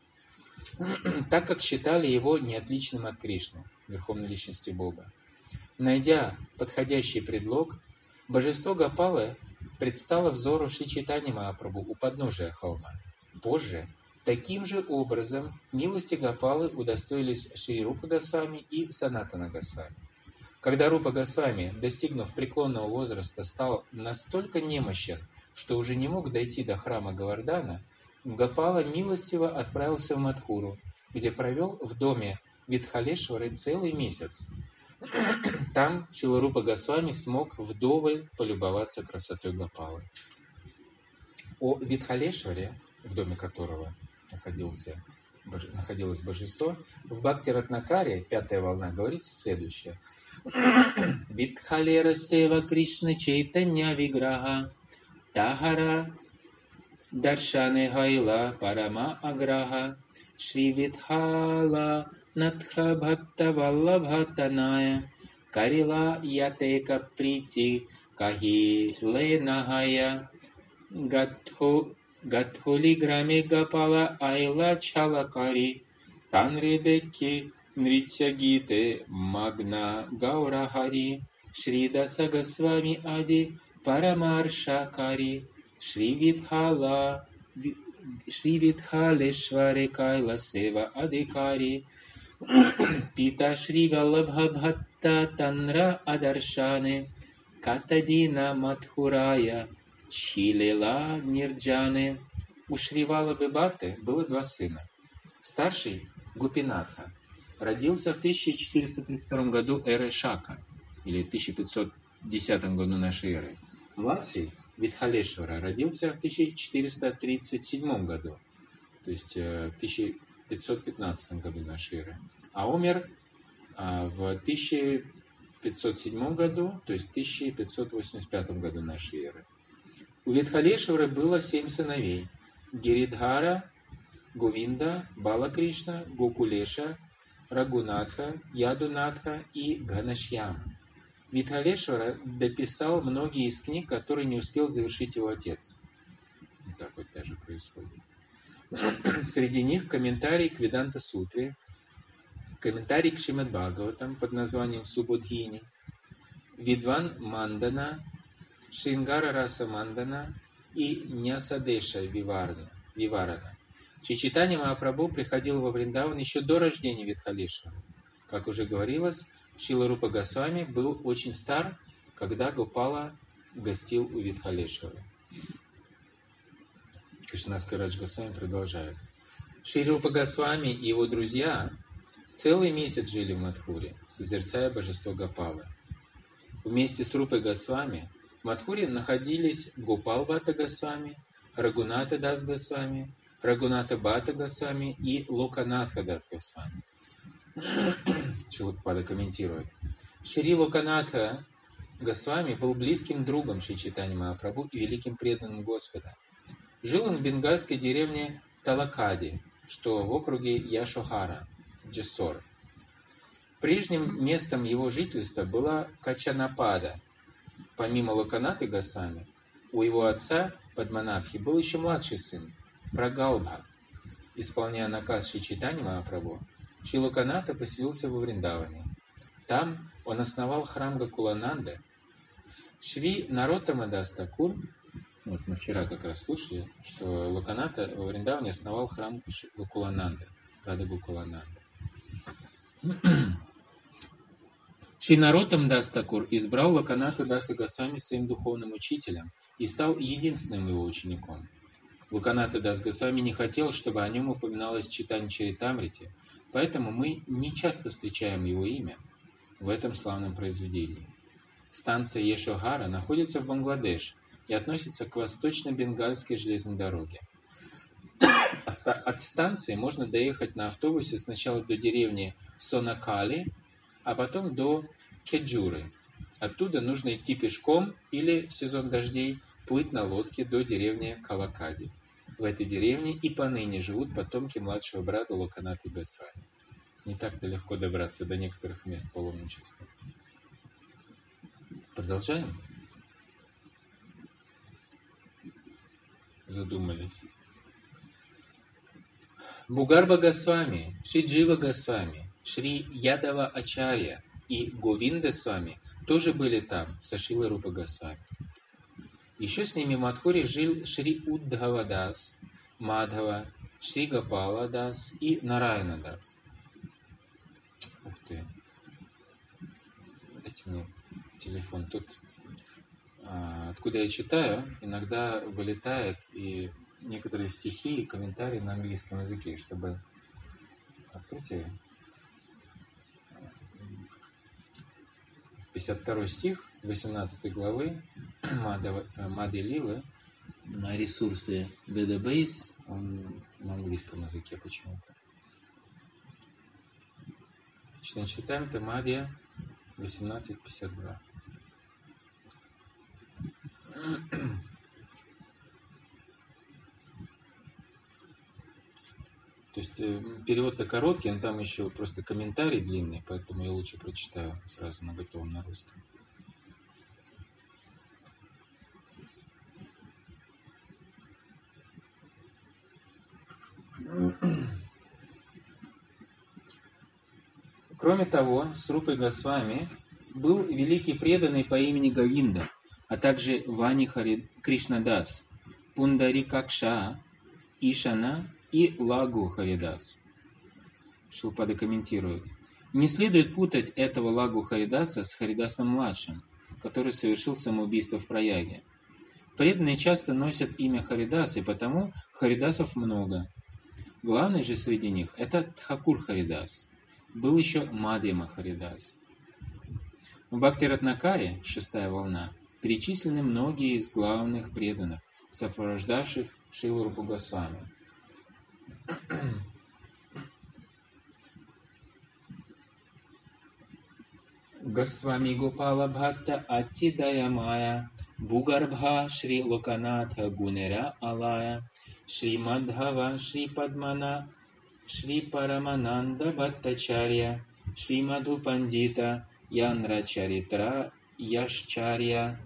Так как считали его неотличным от Кришны, Верховной Личности Бога. Найдя подходящий предлог, божество Гапалы предстало взору Шичитани Махапрабху у подножия холма. Позже, таким же образом, милости Гапалы удостоились Шри Рупа Госвами и Санатана Госвами. Когда Рупа Госвами, достигнув преклонного возраста, стал настолько немощен, что уже не мог дойти до храма Гавардана, Гапала милостиво отправился в Мадхуру, где провел в доме Витхалешвары целый месяц. Там Чиларупа Госвами смог вдоволь полюбоваться красотой Гапалы. О Витхалешваре, в доме которого находился, находилось божество, в Бхакти Ратнакаре, пятая волна, говорится следующее. Витхалера Сева Кришна Чайтанья Виграха Тахара Даршане Хайла Парама Аграха Шри Витхала Натха Бхакта Валлабхатаная Карила Ятека Прити Кахи Ленахая Гатху Гатхули Граме Гапала Айла Чалакари Танридеки Нритя Гите Магна Гаурахари Шрида Госвами Ади Парамаршакари Шри Видхала Шри Видхалешваре Кайла Сева Адикари Пита Шри Валабха Бхатта Танра Адаршане Катадина Матхурая Чилела Нирджане У Шри Валабы Бхатты было два сына. Старший Гупинатха родился в 1432 году эры Шака, или 1510 году нашей эры. Младший Витхалешвара родился в 1437 году, то есть э, в 1515 году нашей эры, а умер а, в 1507 году, то есть в 1585 году нашей эры. У Витхалешвара было семь сыновей. Гиридхара, Говинда, Балакришна, Гокулеша, Рагунатха, Ядунатха и Ганашьяма. Витхалешвара дописал многие из книг, которые не успел завершить его отец. Вот так вот даже происходит. Среди них комментарий к Веданта Сутре, комментарий к Шимад Бхагаватам под названием Субудхини, Видван Мандана, Шингара Раса Мандана и Нясадеша Виварна. Виварана. Чичитани Махапрабху приходил во Вриндаван еще до рождения Витхалешвара. Как уже говорилось, Шила Рупа Госвами был очень стар, когда Гопала гостил у Витхалешвара. Кришнаска Радж Госвами продолжает. Шри Рупа Госвами и его друзья целый месяц жили в Мадхуре, созерцая божество Гопалы. Вместе с Рупой Госвами в Мадхуре находились Гопал Бата Госвами, Рагуната Дас Госвами, Рагуната Бата Госвами и Локанатха Дас Госвами. Чилупада комментирует. Шри Локанатха Госвами был близким другом Шри Читани Махапрабху и великим преданным Господа. Жил он в бенгальской деревне Талакади, что в округе Яшохара, Джессор. Прежним местом его жительства была Качанапада. Помимо Локанаты Госвами, у его отца Падманабхи был еще младший сын, Прагалбха. Исполняя наказ Шри Читани Махапрабху, Шилуканата поселился во Вриндаване. Там он основал храм Гакулананда. Шри Наротама Дастакур, вот мы вчера как раз слушали, что Луканата во Вриндаване основал храм Гакулананда, Рада Гакулананда. Шри Нароттам Дас Такур избрал Лаканата Даса Госвами своим духовным учителем и стал единственным его учеником. Луканата Дас Госвами не хотел, чтобы о нем упоминалось в читании Чаритамрити, поэтому мы не часто встречаем его имя в этом славном произведении. Станция Ешохара находится в Бангладеш и относится к восточно-бенгальской железной дороге. От станции можно доехать на автобусе сначала до деревни Сонакали, а потом до Кеджуры. Оттуда нужно идти пешком или в сезон дождей плыть на лодке до деревни Калакади. В этой деревне и поныне живут потомки младшего брата Локанаты Бесвани. Не так-то легко добраться до некоторых мест паломничества. Продолжаем? Задумались. Бугарба Госвами, Шри Джива Госвами, Шри Ядава Ачарья и Говинда Свами тоже были там, со Шилой Рупа Госвами. Еще с ними в Мадхуре жил Шри Уддхавадас, Мадхава, Шри Гапала Дас и Нарайна Дас. Ух ты. Дайте мне телефон. Тут, а, откуда я читаю, иногда вылетает и некоторые стихи и комментарии на английском языке, чтобы откройте 52 стих 18 главы Мады Лилы на ресурсы Database, он на английском языке почему-то. Значит, читаем Тамадия 18.52. То есть э, перевод-то короткий, но там еще просто комментарий длинный, поэтому я лучше прочитаю сразу на готовом на русском. Кроме того, с Рупой Госвами был великий преданный по имени Гавинда, а также Вани Хари... Кришнадас, Пундари Какша, Ишана и Лагу Харидас. Шилпада комментирует. Не следует путать этого Лагу Харидаса с Харидасом-младшим, который совершил самоубийство в Праяге. Преданные часто носят имя Харидас, и потому Харидасов много. Главный же среди них – это Тхакур Харидас. Был еще Мадьяма Харидас. В Бхактиратнакаре, шестая волна, перечислены многие из главных преданных, сопровождавших Шилуру Госвами. Госвами Гопала Бхатта Атидая Мая Бугарбха Шри Локанатха Гунера Алая Шри Мадхава Шри Падмана Шри Парамананда Бхаттачарья Шри Мадху Пандита Янра Чаритра Яшчарья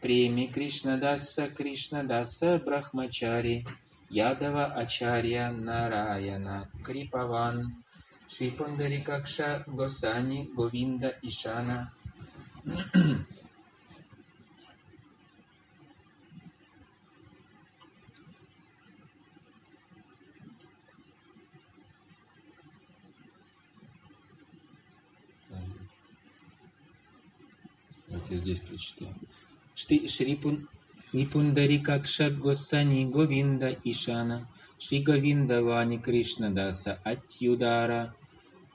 Преми Кришнадаса Кришнадаса Брахмачари Ядава Ачарья Нараяна Крипаван Шри Пундарикакша Госани Говинда Ишана Вот я здесь прочитаю. Шри, Шри, Пун, Шри Пундарикакша Госани Говинда Ишана Шри Говинда Вани Кришна Даса Атьюдара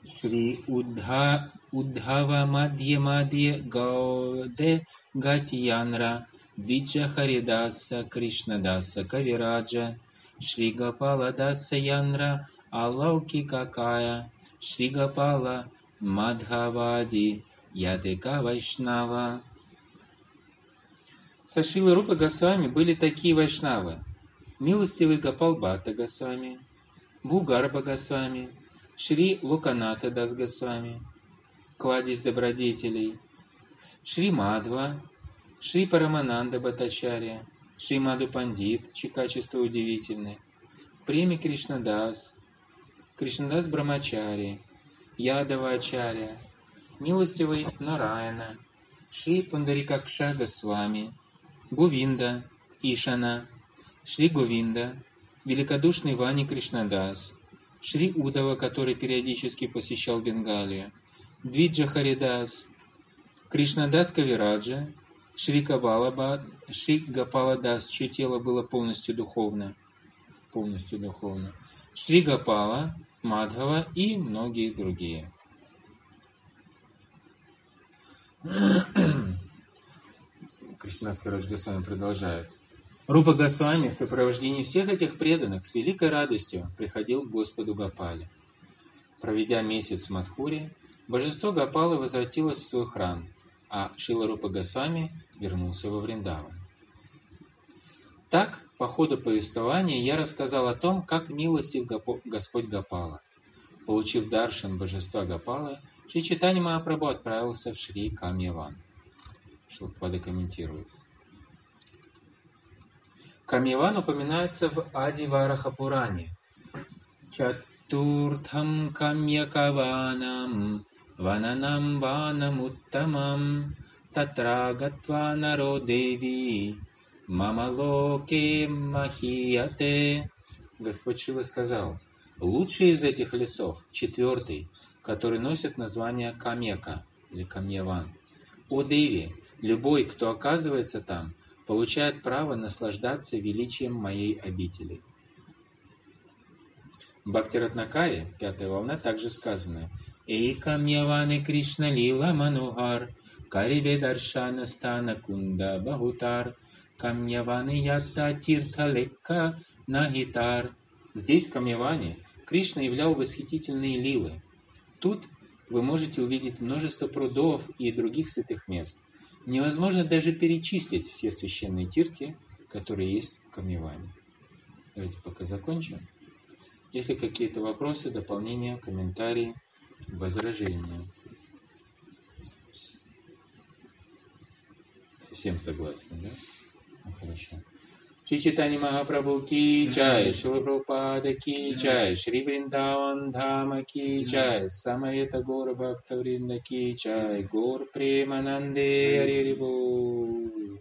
Шри Удха, Удхава Мадья Мадья Гауде Гатиянра Двиджа Харидаса Кришна Даса Кавираджа Шри Гапала Даса Янра Алауки Какая Шри Гапала Мадхавади Ядека Вайшнава. Сашила Рупа Госвами были такие вайшнавы. Милостивый Гапал Бхатта Госвами, Бугарба Госвами, Шри Луканата Дас Госвами, Кладезь добродетелей, Шри Мадва, Шри Парамананда Батачария, Шри Маду Пандит, чьи качества удивительны, Преми Кришнадас, Кришнадас Брамачари, Ядава Ачария, милостивый Нараяна, Шри Пандарикакша Госвами, Гувинда, Ишана, Шри Гувинда, великодушный Вани Кришнадас, Шри Удава, который периодически посещал Бенгалию, Двиджа Харидас, Кришнадас Кавираджа, Шри Кабалаба, Шри Гапаладас, чье тело было полностью духовно, полностью духовно, Шри Гапала, Мадхава и многие другие. Кришнас Карадж Госвами продолжает. Рупа Госвами в сопровождении всех этих преданных с великой радостью приходил к Господу Гапале. Проведя месяц в Мадхуре, божество Гапалы возвратилось в свой храм, а Шила Рупа Госвами вернулся во Вриндаван. Так, по ходу повествования, я рассказал о том, как милостив Господь Гапала. Получив даршин божества Гапалы, Шри Читани Махапрабху отправился в Шри Камьяван. Шлапада комментирует. Камьяван упоминается в Ади Вараха Пуране. Чатуртхам Камьякаванам Вананам Ванамуттамам Татра Гатва Народеви Мамалоке Махияте. Господь Шива сказал, лучший из этих лесов, четвертый, который носит название Камека или Камьяван. О Деви, любой, кто оказывается там, получает право наслаждаться величием моей обители. В Бхактиратнакаре, пятая волна, также сказано Эйкамьяване Кришна Лила Манухар Карибе Даршана Стана Кунда Бахутар Камьяване Ятта Тиртха Лекка Нахитар Здесь, в Камьяване, Кришна являл восхитительные лилы. Тут вы можете увидеть множество прудов и других святых мест. Невозможно даже перечислить все священные тиртхи, которые есть в Камьяване. Давайте пока закончим. Если какие-то вопросы, дополнения, комментарии, возражения. Совсем согласен, да? Ну, хорошо. श्री चैतन्य महाप्रभु की जय शिव प्रपाद की जय श्री वृंदावन धाम की जय समयत गौर भक्त वृंद की जय गौर प्रेम नंदे हरि बोल